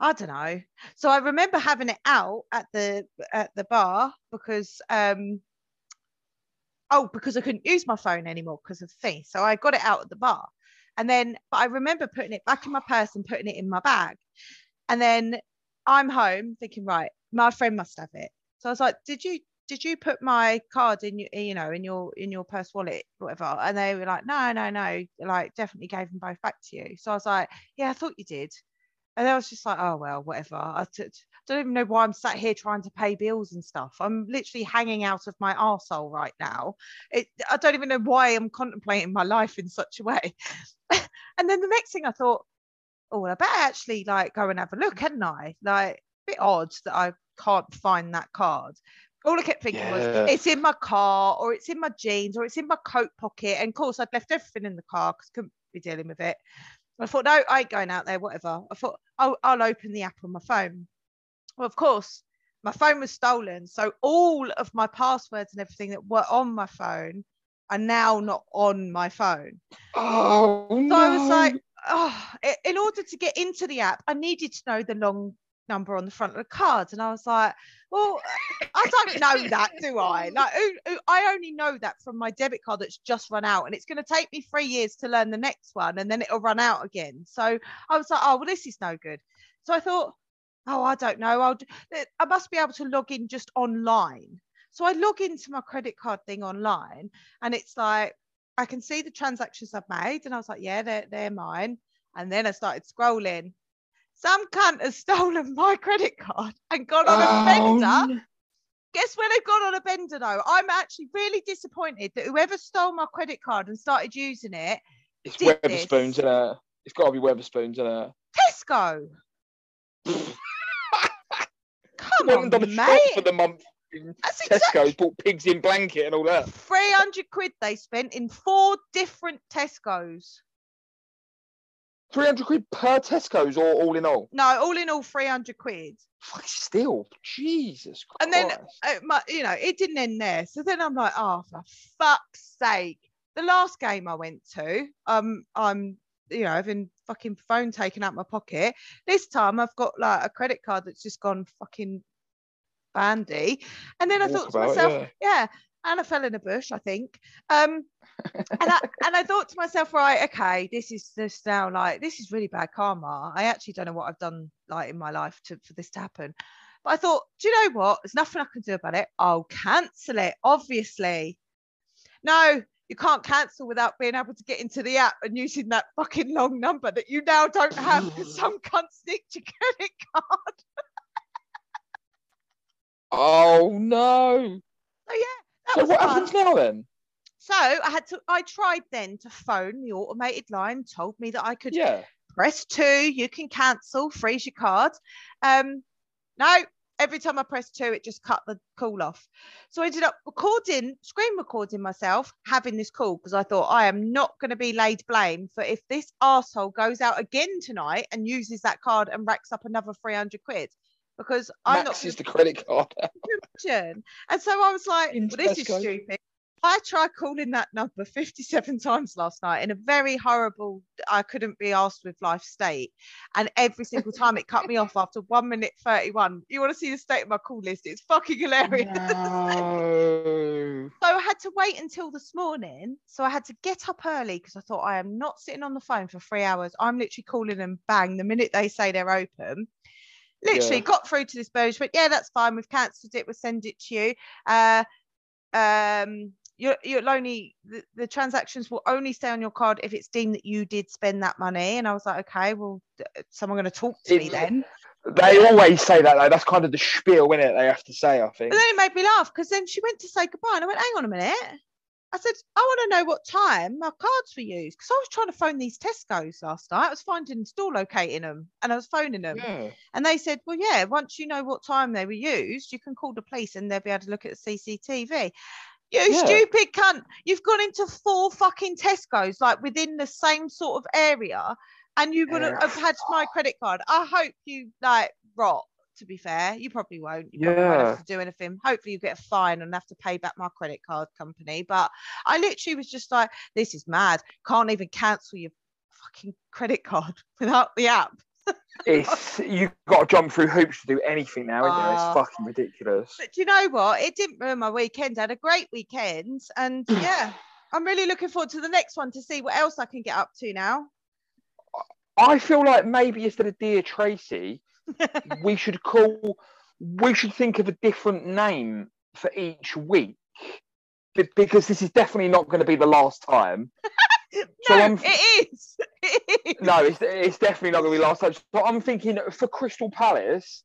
I don't know. So I remember having it out at the at the bar because um oh, because I couldn't use my phone anymore because of the. So I got it out at the bar. And then, but I remember putting it back in my purse and putting it in my bag. And then I'm home thinking, right, my friend must have it. So I was like, did you did you put my card in your you know in your in your purse wallet whatever and they were like no no no like definitely gave them both back to you so i was like yeah i thought you did and I was just like, oh well, whatever. I t- don't even know why I'm sat here trying to pay bills and stuff. I'm literally hanging out of my arsehole right now. It, I don't even know why I'm contemplating my life in such a way. and then the next thing I thought, oh, well, I better actually like go and have a look, hadn't I? Like, a bit odd that I can't find that card. All I kept thinking was, it's in my car, or it's in my jeans, or it's in my coat pocket. And of course, I'd left everything in the car because couldn't be dealing with it. I thought, no, I ain't going out there, whatever. I thought, oh, I'll open the app on my phone. Well, of course, my phone was stolen. So all of my passwords and everything that were on my phone, are now not on my phone. Oh So no! I was like, oh, in order to get into the app, I needed to know the long number on the front of the cards. And I was like, well, I don't know that, do I? Like, I only know that from my debit card that's just run out. And it's going to take me three years to learn the next one and then it'll run out again. So I was like, oh, well, this is no good. So I thought, oh, I don't know. I'll, d- eh, I must be able to log in just online. So I log into my credit card thing online and it's like, I can see the transactions I've made. And I was like, yeah, they're, they're mine. And then I started scrolling. Some cunt has stolen my credit card and gone on a Oh, bender. Guess where they've gone on a bender though? I'm actually really disappointed that whoever stole my credit card and started using it, It's Wetherspoons, it? It's got to be Wetherspoons, isn't it? Tesco. Come on, a mate. for the month. in That's Tesco's, exactly bought pigs in blanket and all that. 300 quid they spent in four different Tesco's. 300 quid per Tesco's or all in all? No, all in all, 300 quid. Fuck, still. Jesus Christ. And then uh, my, you know, it didn't end there. So then I'm like, oh, for fuck's sake. The last game I went to, um, I'm, you know, having fucking phone taken out my pocket. This time I've got like a credit card that's just gone fucking bandy. And then I thought to myself, yeah. yeah. And I fell in a bush, I think. Um, and I and I thought to myself, right, okay, this is this now like this is really bad karma. I actually don't know what I've done like in my life to for this to happen. But I thought, do you know what? There's nothing I can do about it. I'll cancel it, obviously. No, you can't cancel without being able to get into the app and using that fucking long number that you now don't have because some cunt nicked your credit card. Oh no. So yeah, So what fun. happens now then? So I had to. I tried then to phone the automated line. Told me that I could Yeah. press two. You can cancel, freeze your card. Um, no. Every time I pressed two, it just cut the call off. So I ended up recording, screen recording myself having this call because I thought I am not going to be laid blame for if this asshole goes out again tonight and uses that card and racks up another 300 quid because I'm not Maxes the credit card. imagine. And so I was like, well, this is stupid. I tried calling that number 57 times last night in a very horrible, I couldn't be asked with life state. And every single time it cut me off after one minute 31. You want to see the state of my call list? It's fucking hilarious. No. So I had to wait until this morning. So I had to get up early because I thought I am not sitting on the phone for three hours. I'm literally calling them bang the minute they say they're open. Literally Yeah. got through to this. She went, Yeah, that's fine. We've cancelled it. We'll send it to you. Uh, um, you're, you'll only the, the transactions will only stay on your card if it's deemed that you did spend that money. And I was like, okay, well, someone going to talk to me then. They always say that though. That's kind of the spiel, isn't it? They have to say, I think. But then it made me laugh because then she went to say goodbye, and I went, hang on a minute. I said, I want to know what time my cards were used because I was trying to phone these Tesco's last night. I was finding store locating them and I was phoning them. Yeah. And they said, Well, yeah, once you know what time they were used, you can call the police and they'll be able to look at the CCTV. You Yeah. stupid cunt. You've gone into four fucking Tesco's like within the same sort of area and you would have had my credit card. I hope you like rot. To be fair, you probably won't. You probably won't Yeah. have to do anything. Hopefully, you get a fine and have to pay back my credit card company. But I literally was just like, "This is mad. Can't even cancel your fucking credit card without the app." It's you've got to jump through hoops to do anything now, isn't it? Ah. It's fucking ridiculous. But do you know what? It didn't ruin my weekend. I had a great weekend. And yeah, I'm really looking forward to the next one to see what else I can get up to now. I feel like maybe instead of Dear Tracy, we should call we should think of a different name for each week. Because this is definitely not going to be the last time. So no, I'm- it is. It is. No, it's, it's definitely not going to be last time. So I'm thinking for Crystal Palace,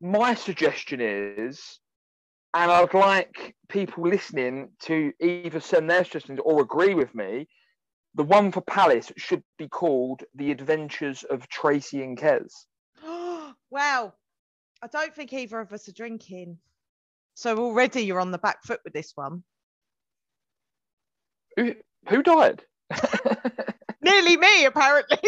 my suggestion is, and I'd like people listening to either send their suggestions or agree with me. The one for Palace should be called The Adventures of Tracy and Kez. Wow. I don't think either of us are drinking. So already you're on the back foot with this one. Who, who died? Nearly me, apparently.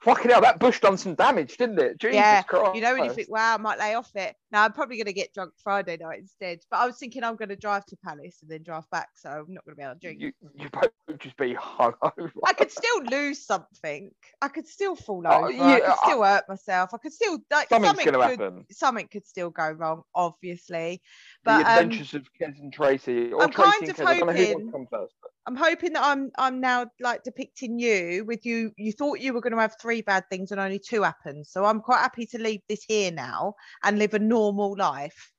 Fucking hell, that bush done some damage, didn't it? Jesus Yeah, Christ. you know when you think, wow, I might lay off it. Now I'm probably going to get drunk Friday night instead. But I was thinking I'm going to drive to Palace and then drive back, so I'm not going to be able to drink. You you both just be hungover. I could still lose something. I could still fall Oh, over. I yeah, could still hurt myself. I could still like Something's something going to could, happen. something could still go wrong, obviously. the But um, Adventures of Kez and Tracy, or I'm Tracy kind of Kez. I don't know who hoping- wants to come first. I'm hoping that I'm I'm now like depicting you with you. You thought you were going to have three bad things and only two happened. So I'm quite happy to leave this here now and live a normal life.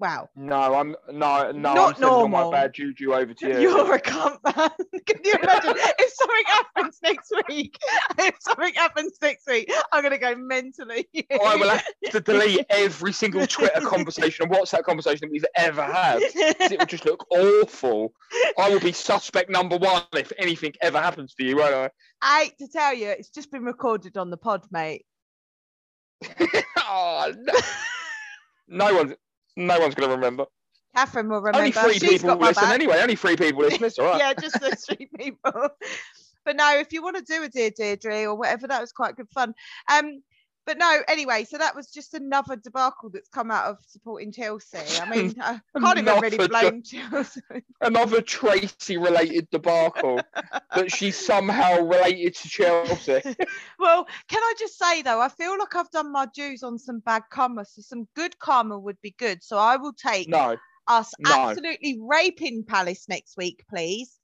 Wow. No, I'm no, no. Not I'm all normal. my bad juju over to you. You're a cunt man. Can you imagine if something happens next week? If something happens next week, I'm gonna go mentally. I will have to delete every single Twitter conversation and WhatsApp conversation that we've ever had. It would just look awful. I will be suspect number one if anything ever happens to you, won't I hate to tell you, it's just been recorded on the pod, mate. Oh, no. No one's no one's going to remember. Catherine will remember. Only three She's people got listen back. anyway. Only three people listen. It's all right. yeah, just those three people. But no, if you want to do a dear Deirdre or whatever, that was quite good fun. Um, but no, anyway, so that was just another debacle that's come out of supporting Chelsea. I mean, I can't even really blame Chelsea. Another Tracy related debacle that she's somehow related to Chelsea. well, can I just say though, I feel like I've done my dues on some bad karma, so some good karma would be good. So I will take No, us no. absolutely raping Palace next week, please.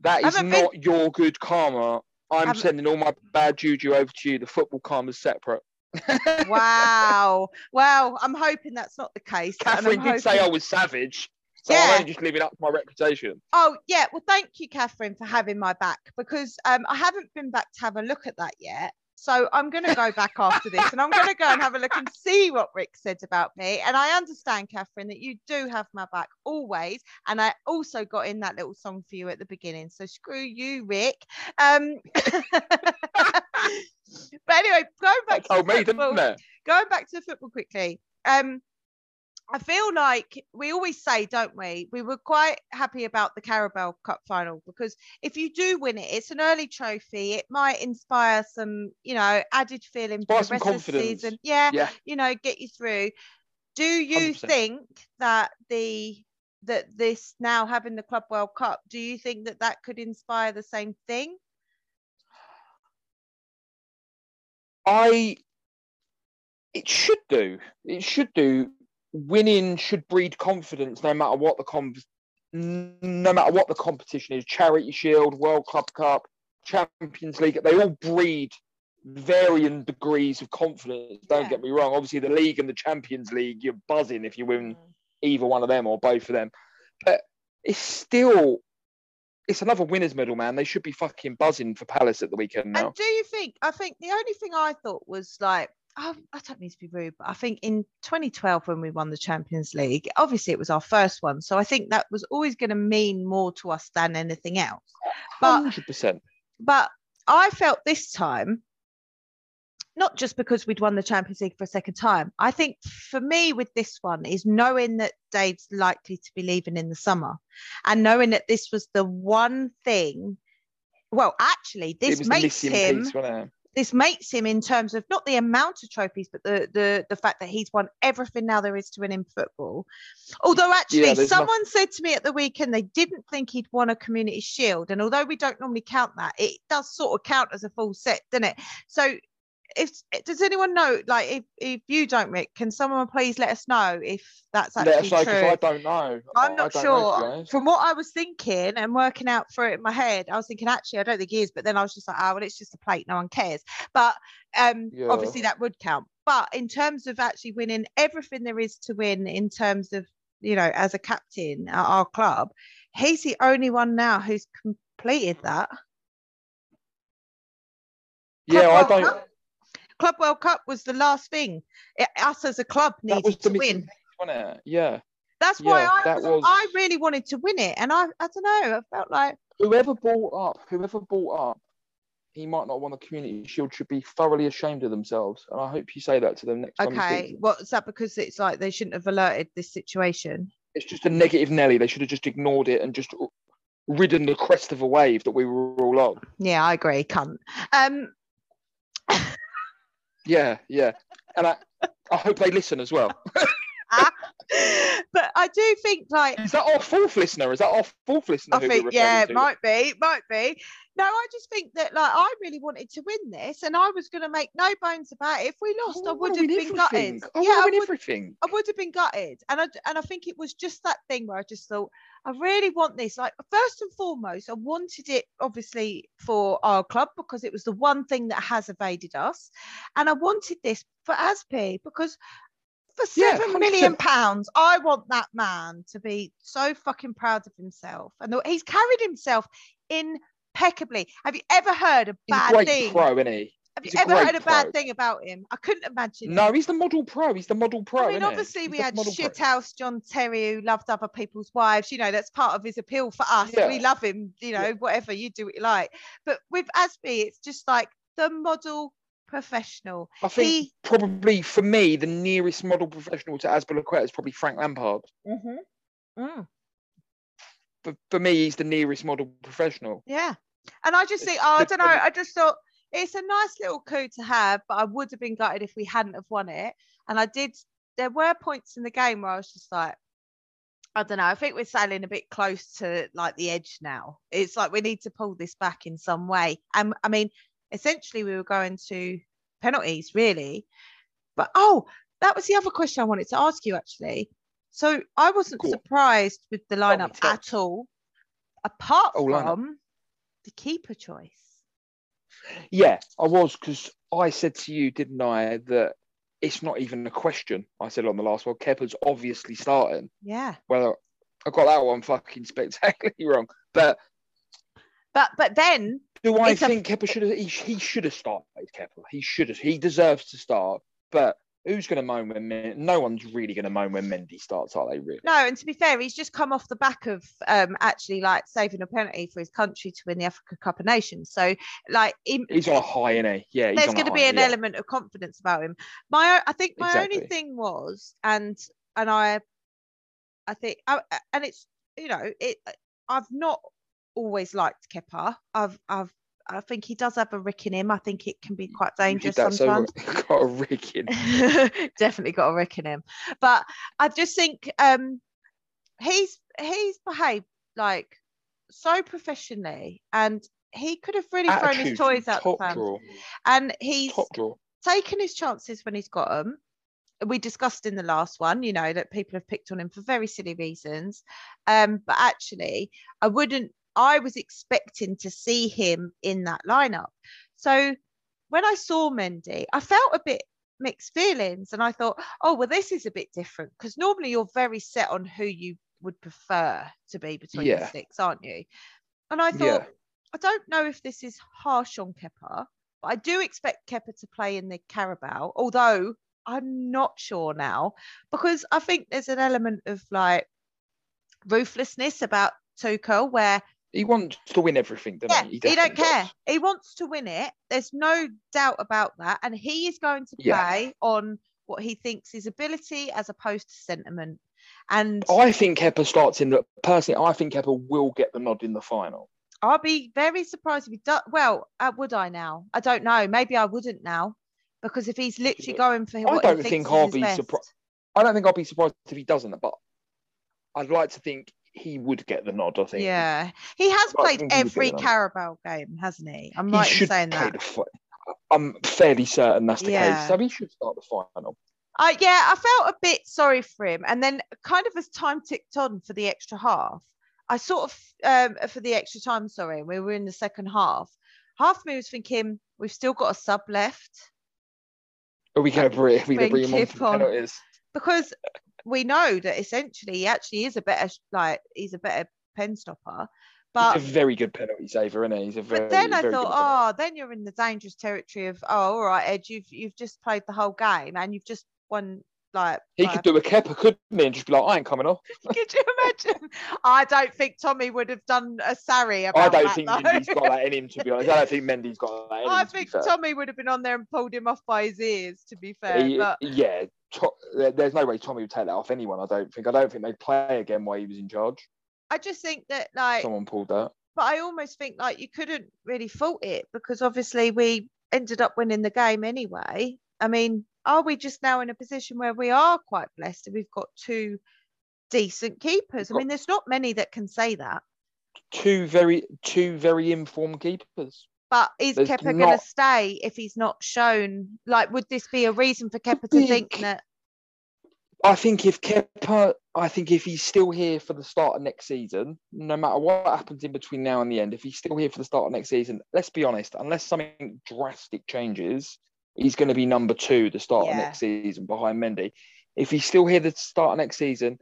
that is Haven't been- your good karma. I'm sending all my bad juju over to you. The football karma is separate. Wow. well, I'm hoping that's not the case. Catherine did say I was savage, so Yeah. I'm just living up to my reputation. Oh yeah, well thank you, Catherine, for having my back because um, I haven't been back to have a look at that yet. So I'm going to go back after this and I'm going to go and have a look and see what Rick said about me. And I understand, Catherine, that you do have my back always. And I also got in that little song for you at the beginning. So screw you, Rick. Um, but anyway, going back That to me, football, going back to the football quickly. Um, I feel like we always say, don't we? We were quite happy about the Carabao Cup final because if you do win it, it's an early trophy. It might inspire some, you know, added feeling Inspire for the rest of the confidence. season. Yeah, Yeah. you know, get you through. Do you 100%. think that the that this now having the Club World Cup, do you think that that could inspire the same thing? I. It should do. It should do. Winning should breed confidence, no matter what the com- no matter what the competition is. Charity Shield, World Club Cup, Champions League. They all breed varying degrees of confidence. Don't Yeah. get me wrong. Obviously, the league and the Champions League, you're buzzing if you win mm. either one of them or both of them. But it's still, it's another winners' medal, man. They should be fucking buzzing for Palace at the weekend now. And do you think? I think the only thing I thought was like, oh, I don't mean to be rude, but I think in 2012 when we won the Champions League, obviously it was our first one, so I think that was always going to mean more to us than anything else. But Hundred percent. but I felt this time, not just because we'd won the Champions League for a second time. I think for me with this one is knowing that Dave's likely to be leaving in the summer, and knowing that this was the one thing. Well, actually, this makes him piece, this makes him in terms of not the amount of trophies, but the the the fact that he's won everything now there is to win in football. Although actually, no- someone said to me at the weekend they didn't think he'd won a community shield, and although we don't normally count that, it does sort of count as a full set, doesn't it? So. If does anyone know, like, if, if you don't, Rick, can someone please let us know if that's actually Let us know true? I don't know. I'm not don't know, sure. From what I was thinking and working out for it in my head, I was thinking actually I don't think he is, but then I was just like, oh well, it's just a plate, no one cares. But um, Yeah. obviously that would count. But in terms of actually winning everything there is to win, in terms of you know as a captain at our club, he's the only one now who's completed that. Yeah, I don't. Club World Cup was the last thing it, us as a club needed to win. piece, wasn't it? Yeah. That's why yeah, I, that was- was- I really wanted to win it, and I I don't know, I felt like Whoever bought up, whoever bought up, he might not want the community shield should be thoroughly ashamed of themselves. And I hope you say that to them next time. speak to Okay, what's that? Because it's like they shouldn't have alerted this situation. It's just a negative Nelly. They should have just ignored it and just ridden the crest of a wave that we were all on. Yeah, I agree. Cunt. Um, Yeah, yeah. And I I hope they listen as well. but I do think like Is that our fourth listener? Is that our fourth listener? I think yeah, it to? might be, might be. No, I just think that like I really wanted to win this, and I was going to make no bones about it. If we lost, I, oh, I would have been gutted. everything. I yeah, I would, everything. I would have been gutted, and I and I think it was just that thing where I just thought I really want this. Like first and foremost, I wanted it obviously for our club because it was the one thing that has evaded us, and I wanted this for Azpi because for Yeah, seven million pounds, I want that man to be so fucking proud of himself, and he's carried himself impeccably. Have you ever heard a bad He's a bad great thing? pro, isn't he? Have you he's a ever heard a bad pro. thing about him? I couldn't imagine. No, he's the model pro. He's the model pro. I mean, obviously, we had shithouse John Terry who loved other people's wives. You know, that's part of his appeal for us. We love him. You know, whatever you do, what you like. But with Azpi, it's just like the model professional. I think He. probably for me, the nearest model professional to Azpilicueta is probably Frank Lampard. Mm, For, for me, he's the nearest model professional. yeah, and I just think, oh, I don't know. I just thought it's a nice little coup to have, but I would have been gutted if we hadn't have won it. And I did. There were points in the game where I was just like. I don't know. I think we're sailing a bit close to like the edge now. It's like we need to pull this back in some way. And I mean, essentially, we were going to penalties, really. But oh, that was the other question I wanted to ask you actually. So I wasn't Go on. surprised with the lineup at all, apart Oh, lineup. from the keeper choice. Yeah, I was because I said to you, didn't I, that it's not even a question. I said on the last one, Kepa's obviously starting. Yeah. Well, I got that one fucking spectacularly wrong. But But but then do I It's a- think Kepa should have? He, he should have started Kepa. He should have. He deserves to start. But who's going to moan when? No one's really going to moan when Mendy starts, are they? Really? no, and to be fair, he's just come off the back of um actually like saving a penalty for his country to win the Africa Cup of Nations. So like he, He's on a high, isn't he? Yeah. There's going to be an yeah. element of confidence about him. My, I think my only thing was, and and I, I think, I, and it's you know, it. I've not always liked Kepa. I've, I've, I think he does have a rick in him. I think it can be quite dangerous so sometimes. well. got a rig in. Definitely got a rick in him. But I just think um he's he's behaved like so professionally and he could have really thrown his toys out the draw. And he's taken his chances when he's got them. We discussed in the last one, you know, that people have picked on him for very silly reasons. Um, but actually, I wouldn't, I was expecting to see him in that lineup. So when I saw Mendy, I felt a bit mixed feelings and I thought, oh, well, this is a bit different because normally you're very set on who you would prefer to be between the Yeah. six, aren't you? And I thought, Yeah. I don't know if this is harsh on Kepa, but I do expect Kepa to play in the Carabao, although I'm not sure now because I think there's an element of like ruthlessness about Tuchel where He wants to win everything, doesn't yeah, he? he, don't care. does. He wants to win it. There's no doubt about that. And he is going to Yeah. play on what he thinks is ability as opposed to sentiment. And I think Kepa starts in the. Personally, I think Kepa will get the nod in the final. I'll be very surprised if he does. Well, uh, would I now? I don't know. Maybe I wouldn't now, because if he's literally going for what don't he think I'll be his surpri- best. I don't think I'll be surprised if he doesn't, but I'd like to think he would get the nod. I think. Yeah, he has I played think he would get every. Carabao game, hasn't he? I'm He in saying that. I'm fairly certain that's the Yeah. case. So he should start the final. Uh, yeah, I felt a bit sorry for him, and then kind of as time ticked on for the extra half, I sort of um, for the extra time. Sorry, we were in the second half. Half me was thinking we've still got a sub left. Are we going to bring, Bring bring him on on. because we know that essentially he actually is a better like he's a better pen stopper. But He's a very good penalty saver, isn't he? He's a very. but then I thought, oh, then you're in the dangerous territory of oh, all right, Ed, you've you've just played the whole game and you've just won like. he could do a Kepa, couldn't he? And just be like, I ain't coming off. Could you imagine? I don't think Tommy would have done a about I don't that, think though. Mendy's got that in him. To be honest, I don't think Mendy's got that in. I to be think fair. Tommy would have been on there and pulled him off by his ears. To be fair, He- but yeah, to, there's no way Tommy would take that off anyone. I don't think. I don't think they'd play again while he was in charge. I just think that like Someone pulled that. but I almost think like you couldn't really fault it because obviously we ended up winning the game anyway. I mean, are we just now in a position where we are quite blessed and we've got two decent keepers? I mean, there's not many that can say that. Two very two very informed keepers. But is There's Kepa going to stay if he's not shown? Like, would this be a reason for Kepa to think think- that? I think if Kepa, I think if he's still here for the start of next season, no matter what happens in between now and the end, if he's still here for the start of next season, let's be honest, unless something drastic changes, he's going to be number two the start of next season behind Mendy. If he's still here the start of next season,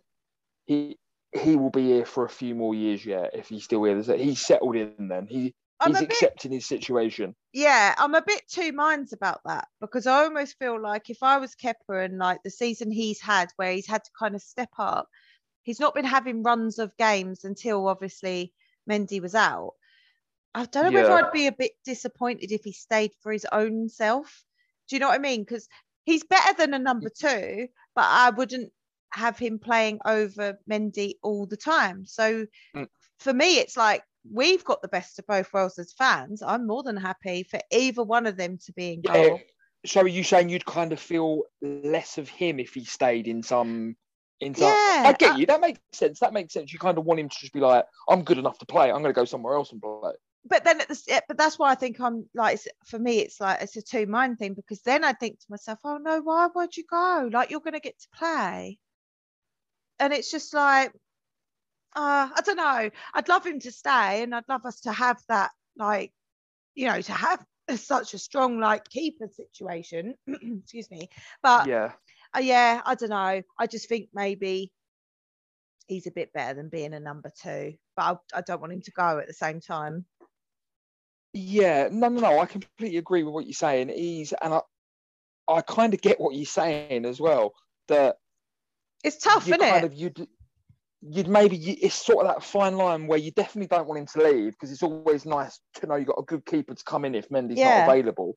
he he will be here for a few more years yet. If he's still here, he's settled in. Then he I'm he's a bit, accepting his situation. yeah, I'm a bit two minds about that because I almost feel like if I was Kepa and like the season he's had where he's had to kind of step up, he's not been having runs of games until obviously Mendy was out. I don't know whether I'd be a bit disappointed if he stayed for his own self. Do you know what I mean? Because he's better than a number two, but I wouldn't have him playing over Mendy all the time. So Mm. for me, it's like we've got the best of both worlds as fans. I'm more than happy for either one of them to be in Yeah. goal. So are you saying you'd kind of feel less of him if he stayed in some in some Yeah, I get I- you. That makes sense. That makes sense. You kind of want him to just be like, I'm good enough to play. I'm going to go somewhere else and play. But then at the, but that's why I think I'm like for me it's like it's a two mind thing because then I think to myself oh no why would you go? Like you're going to get to play. And it's just like uh, I don't know. I'd love him to stay and I'd love us to have that like you know to have such a strong like keeper situation excuse me but yeah. uh, yeah I don't know. I just think maybe he's a bit better than being a number two but I, I don't want him to go at the same time Yeah. No, no, no. I completely agree with what you're saying. He's and I I kind of get what you're saying as well. That It's tough, you isn't kind it? of you'd you'd maybe you, it's sort of that fine line where you definitely don't want him to leave because it's always nice to know you've got a good keeper to come in if Mendy's Yeah. not available.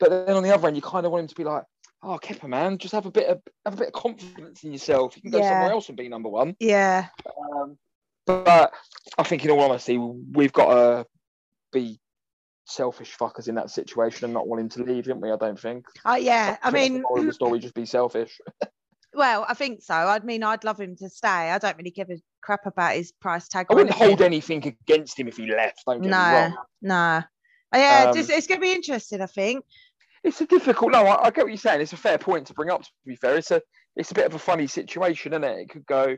But then on the other end, you kind of want him to be like, "Oh, Kepa, man, just have a bit of have a bit of confidence in yourself. You can go Yeah. somewhere else and be number one." Yeah, Um, but I think, in all honesty, we've got to be selfish fuckers in that situation and not wanting to leave, didn't we? I don't think. uh, yeah. I think that's the mean, the story, just be selfish. well, I think so. I mean, I'd love him to stay. I don't really give a crap about his price tag. I wouldn't hold anything. anything against him if he left. Don't get No, no. Yeah, Um, just, it's going to be interesting. I think. It's a difficult. No, I, I get what you're saying. It's a fair point to bring up. To be fair, it's a it's a bit of a funny situation, isn't it? It could go.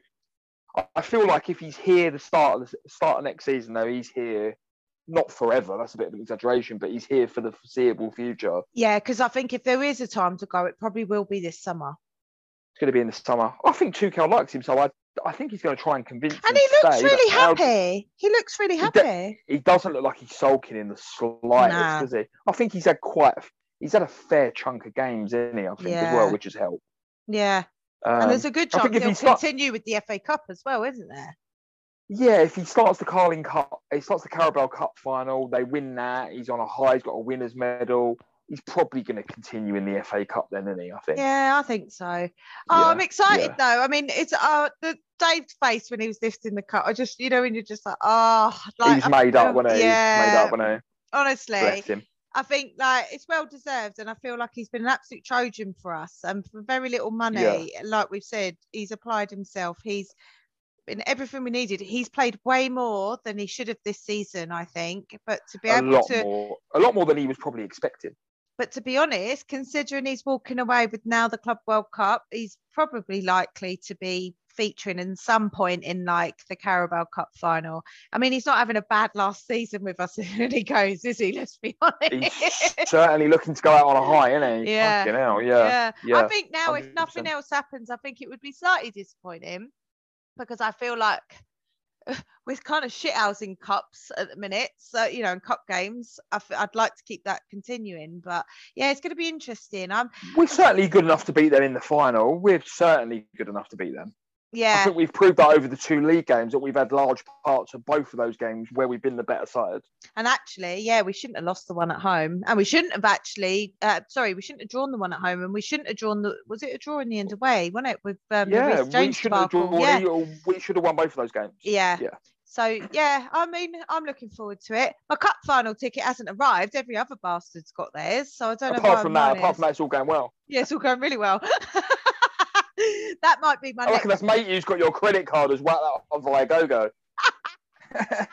I- I feel like if he's here the start of the start of next season, though, he's here not forever. That's a bit of an exaggeration, but he's here for the foreseeable future. Yeah, because I think if there is a time to go, it probably will be this summer. It's going to be in the summer. I think Tuchel likes him, so I I think he's going to try and convince him. And he looks really how- happy. He looks really He do- happy. He doesn't look like he's sulking in the slightest, Nah. does he? I think he's had quite. a- He's had a fair chunk of games, isn't he? I think as well, which has helped. Yeah, Um, and there's a good chance he'll he start- continue with the FA Cup as well, isn't there? Yeah, if he starts the Carling Cup, he starts the Carabao Cup final, they win that, he's on a high, he's got a winner's medal. He's probably going to continue in the FA Cup then, isn't he? I think. Yeah, I think so. Oh, Yeah, I'm excited yeah. though. I mean, it's uh the Dave's face when he was lifting the cup. I just, you know, when you're just like, oh, like he's made up when he? He's made Yeah, up when he? honestly. I think like it's well deserved, and I feel like he's been an absolute Trojan for us, and for very little money, Yeah. like we've said, he's applied himself. He's been everything we needed. He's played way more than he should have this season, I think. But to be A able lot to, more, a lot more than he was probably expecting. but to be honest, considering he's walking away with now the Club World Cup, he's probably likely to be featuring in some point in like the Carabao Cup final. I mean, he's not having a bad last season with us when he goes, is he? Let's be honest. He's certainly looking to go out on a high, isn't he? Yeah. Hell, yeah. yeah. I think now if nothing else happens, I think it would be slightly disappointing because I feel like with kind of shithousing cups at the minute, so you know, in cup games, I f- I'd like to keep that continuing. But yeah, it's going to be interesting. I'm We're certainly good enough to beat them in the final. We're certainly good enough to beat them. I think we've proved that over the two league games that we've had large parts of both of those games where we've been the better side. and actually, yeah, we shouldn't have lost the one at home, and we shouldn't have actually. Uh, sorry, we shouldn't have drawn the one at home, and we shouldn't have drawn the. Was it a draw in the end away? Wasn't it with um, yeah, we should have drawn. Yeah, We should have won both of those games. yeah. Yeah. So yeah, I mean, I'm looking forward to it. My cup final ticket hasn't arrived. Every other bastard's got theirs, so I don't know. Apart from that, apart is. from that, it's all going well. yeah, it's all going really well. that might be my I reckon that's mate who's got your credit card as well on Viagogo.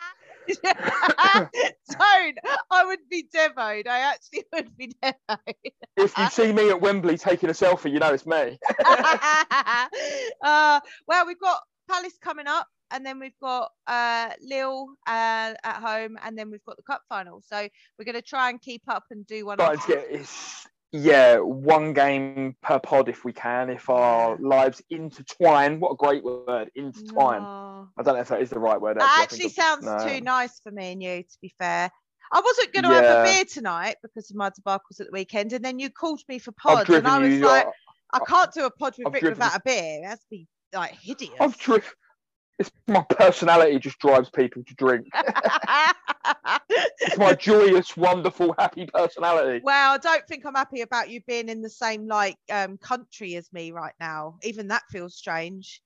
Don't. I would be devoed. I actually would be devoed. if you see me at Wembley taking a selfie, you know it's me. uh, well, we've got Palace coming up, and then we've got uh, Lille uh, at home, and then we've got the cup final. So we're going to try and keep up and do one. Starting to get it's yeah, one game per pod if we can, if our lives intertwine. What a great word, intertwine. No. I don't know if that is the right word. That actually sounds no. too nice for me and you, to be fair. I wasn't going to have a beer tonight because of my debacles at the weekend, and then you called me for pods, and I was like, uh, I can't do a pod with I've Rick driven- without a beer. That's be like hideous. I've driven. It's my personality just drives people to drink. It's my joyous, wonderful, happy personality. well, I don't think I'm happy about you being in the same like um country as me right now. Even that feels strange.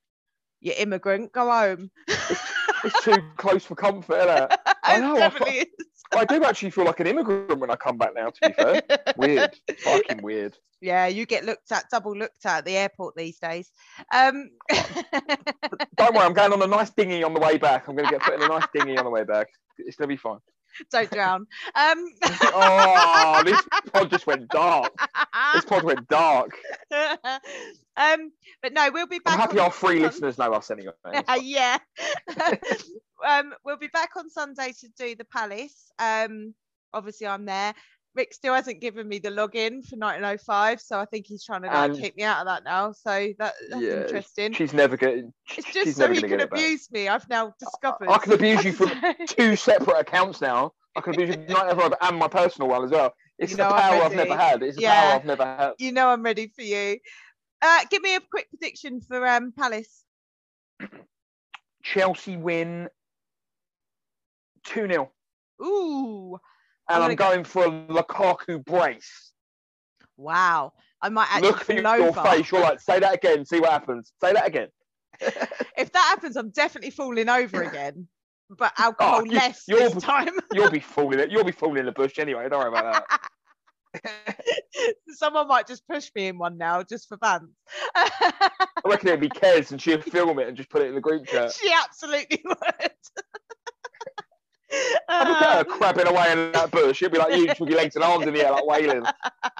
You immigrant, go home. It's too close for comfort, isn't it? I know, I. I do actually feel like an immigrant when I come back now. To be fair, weird, fucking weird. Yeah, you get looked at, double looked at at the airport these days. Um, Don't worry, I'm going on a nice dinghy on the way back. I'm going to get put in a nice dinghy on the way back. It's going to be fine. Don't drown. Um, Oh, this pod just went dark. This pod went dark. um, but no, we'll be back. I'm happy on- our free listeners know us anyway. yeah. um, we'll be back on Sunday to do the Palace. Um, obviously, I'm there. Rick still hasn't given me the login for 1905, so I think he's trying to like, keep me out of that now. So that, that's Yeah, interesting. She's never getting. It's just so he can get it back. abuse me. I've now discovered. I can abuse you from two separate accounts now. I can abuse you Night Ever and my personal one as well. It's You know I'm power I've never had. It's Yeah. power I've never had. you know I'm ready for you. Uh, give me a quick prediction for um, Palace. Chelsea win 2 0. Ooh, And I'm I'm, going for a Lukaku brace. wow! I might actually Look at your over. face. You're like, say that again, see what happens. Say that again. If that happens, I'm definitely falling over again, but oh, alcohol Oh, you- less you're- this time. You'll be falling. You'll be falling in the bush anyway. Don't worry about that. Someone might just push me in one now, just for fun. I reckon it'd be Kez and she'd film it and just put it in the group chat. she absolutely would. Look at her crabbing away in that bush. She'll be like you, with your legs and arms in the air, like wailing.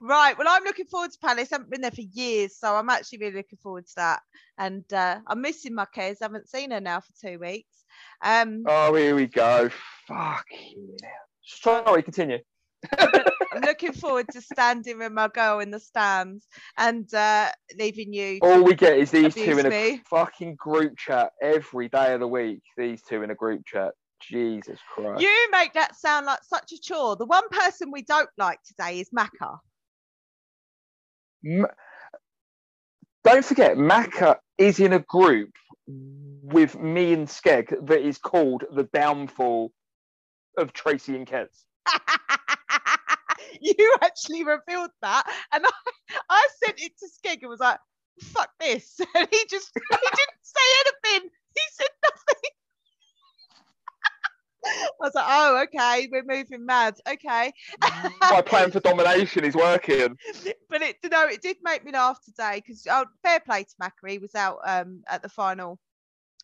right. Well, I'm looking forward to Palace. I haven't been there for years, so I'm actually really looking forward to that. And uh, I'm missing my Kez. I haven't seen her now for two weeks. Um, Oh, here we go. Fuck yeah. Sorry, continue. I'm looking forward to standing with my girl in the stands and uh, leaving you. All we get is these two in a me. fucking group chat every day of the week. These two in a group chat. Jesus Christ. You make that sound like such a chore. The one person we don't like today is Macca. M- Don't forget, Macca is in a group with me and Skeg that is called the downfall of Tracy and Kez. you actually revealed that, and I, I sent it to Skeg and was like, "Fuck this," and he just he didn't say anything. He said nothing. I was like, "Oh, okay, we're moving mad." Okay, My plan for domination is working. but it you know it did make me laugh today because oh, fair play to he was out um at the final,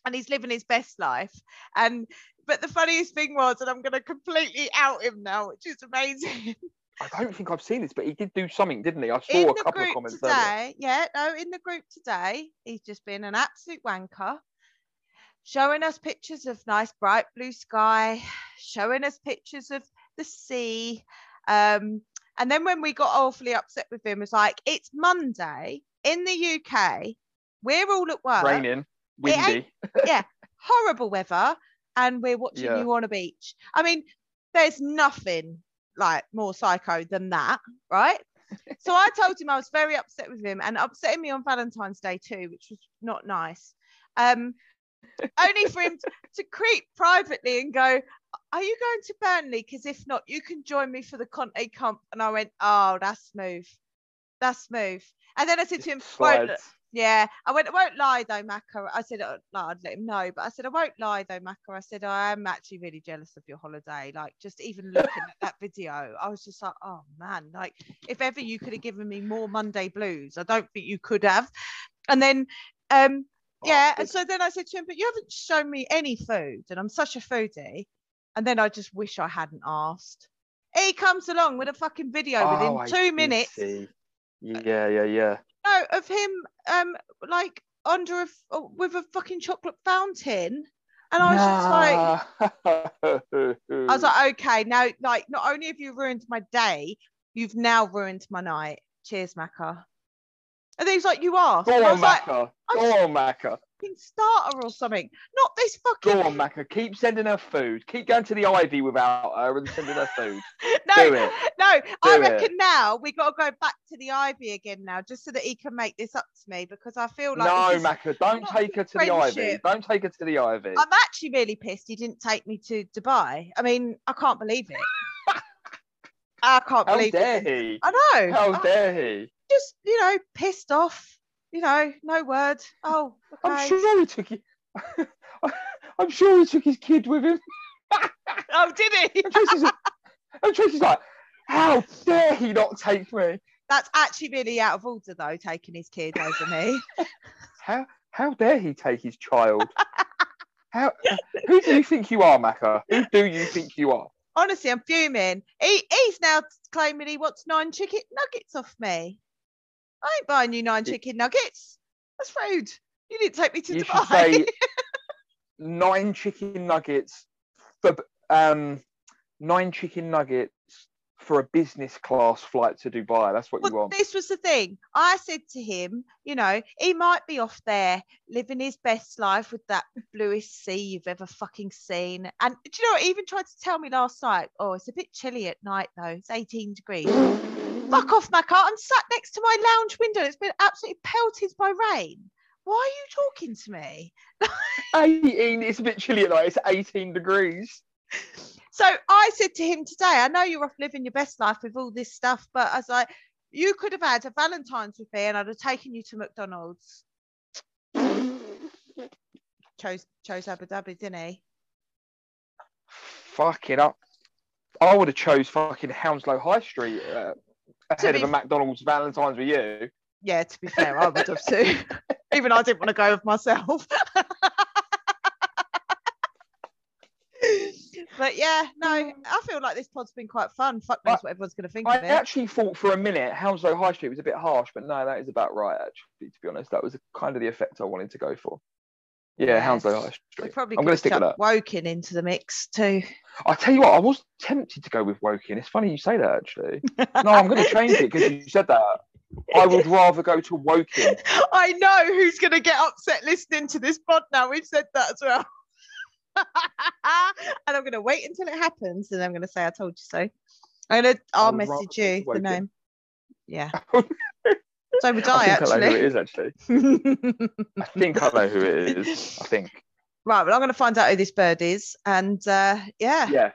and he's living his best life. And but the funniest thing was, and I'm going to completely out him now, which is amazing. I don't think I've seen this, but he did do something, didn't he? I saw in a couple of comments earlier. today, yeah, no, in the group today, he's just been an absolute wanker, showing us pictures of nice bright blue sky, showing us pictures of the sea. Um, and then when we got awfully upset with him, it was like, it's Monday in the UK, we're all at work, Raining, windy. Yeah, horrible weather, and we're watching Yeah. you on a beach. I mean, there's nothing like more psycho than that, right? so I told him I was very upset with him and upsetting me on Valentine's Day too, which was not nice. Um, only for him to, creep privately and go, Are you going to Burnley? Because if not, you can join me for the Conte Comp. And I went, Oh, that's smooth. That's smooth. And then I said to him, "Won't- Slides. Yeah, I went. I won't lie though, Macca. I said uh, no, I'd let him know, but I said I won't lie though, Macca. I said I am actually really jealous of your holiday. Like just even looking at that video, I was just like, oh man, like if ever you could have given me more Monday blues, I don't think you could have. And then, um, yeah, and so then I said to him, but you haven't shown me any food, and I'm such a foodie. And then I just wish I hadn't asked. He comes along with a fucking video Oh, I within two did minutes. see. Yeah, yeah, yeah. No, of him um like under a with a fucking chocolate fountain. And I was just like, I was like, okay, now like not only have you ruined my day, you've now ruined my night. Cheers, Macca. And then he's like, you are. go on, was like, Go on, Macca. Fucking starter or something. Not this fucking Go on, Macca. Keep sending her food. Keep going to the Ivy without her and sending her food. no, Do it. no. I Do it. reckon now we got to go back to the Ivy again now, just so that he can make this up to me because I feel like no, is- Macca. Don't take her to the Ivy. Don't take her to the Ivy. I'm actually really pissed he didn't take me to Dubai. I mean, I can't believe it. I can't How believe dare it. he? I know. How I'm dare he? just, you know, pissed off. You know, no word. Oh, okay. I'm sure he took it. I'm sure he took his kid with him. Oh, did he? And Tracy's, and Tracy's like, how dare he not take me? That's actually really out of order, though, taking his kid over me. How how dare he take his child? How who do you think you are, Macca? Who do you think you are? Honestly, I'm fuming. He, he's now claiming he wants nine chicken nuggets off me. I ain't buying you nine chicken nuggets. That's rude. You didn't take me to You Dubai. say nine chicken nuggets for um nine chicken nuggets for a business class flight to Dubai. That's what you want. this was the thing. I said to him, you know, he might be off there living his best life with that bluest sea you've ever fucking seen. And do you know what? He even tried to tell me last night, oh, it's a bit chilly at night though. It's 18 degrees. Fuck off, Macca. I'm sat next to my lounge window. It's been absolutely pelted by rain. Why are you talking to me? 18, it's a bit chilly at night. It's 18 degrees. So I said to him today, I know you're off living your best life with all this stuff, but I was like, you could have had a Valentine's with me and I'd have taken you to McDonald's. Chose chose Abu Dhabi, didn't he? Fucking up. I would have chose fucking Hounslow High Street uh, ahead of a McDonald's Valentine's with you. Yeah, to be fair, I would have too. Even I didn't want to go with myself. but yeah, no, mm. I feel like this pod's been quite fun. Fuck knows what everyone's going to think I of it. actually thought for a minute Hounslow High Street was a bit harsh, but no, that is about right. Actually, to be honest, that was kind of the effect I wanted to go for. Yeah, Yes. Hounslow High We Street. probably I'm going to stick with that. Woking into the mix too. I tell you what, I was tempted to go with Woking. It's funny you say that actually. No, I'm going to change it because you said that. I would rather go to Woking. I know who's going to get upset listening to this pod now. We've said that as well. and I'm going to wait until it happens and I'm going to say, I told you so. I'm going to, I'll I would rather message you the name. Yeah. So would I, I think I know who it actually. I think I know who it is. I think. right, well, I'm going to find out who this bird is. And uh, yeah, Yeah.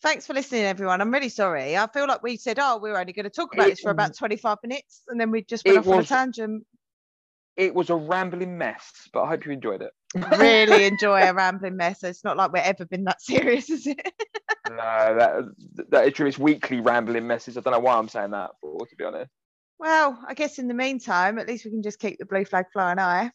thanks for listening, everyone. I'm really sorry. I feel like we said, oh, we are only going to talk about It this for about 25 minutes. And then we just went off on a tangent. It was a rambling mess, but I hope you enjoyed it. Really enjoy a rambling mess. It's not like we've ever been that serious, is it? No, that that is true. It's weekly rambling messes. I don't know why I'm saying that for, to be honest. Well, I guess in the meantime, at least we can just keep the blue flag flying high.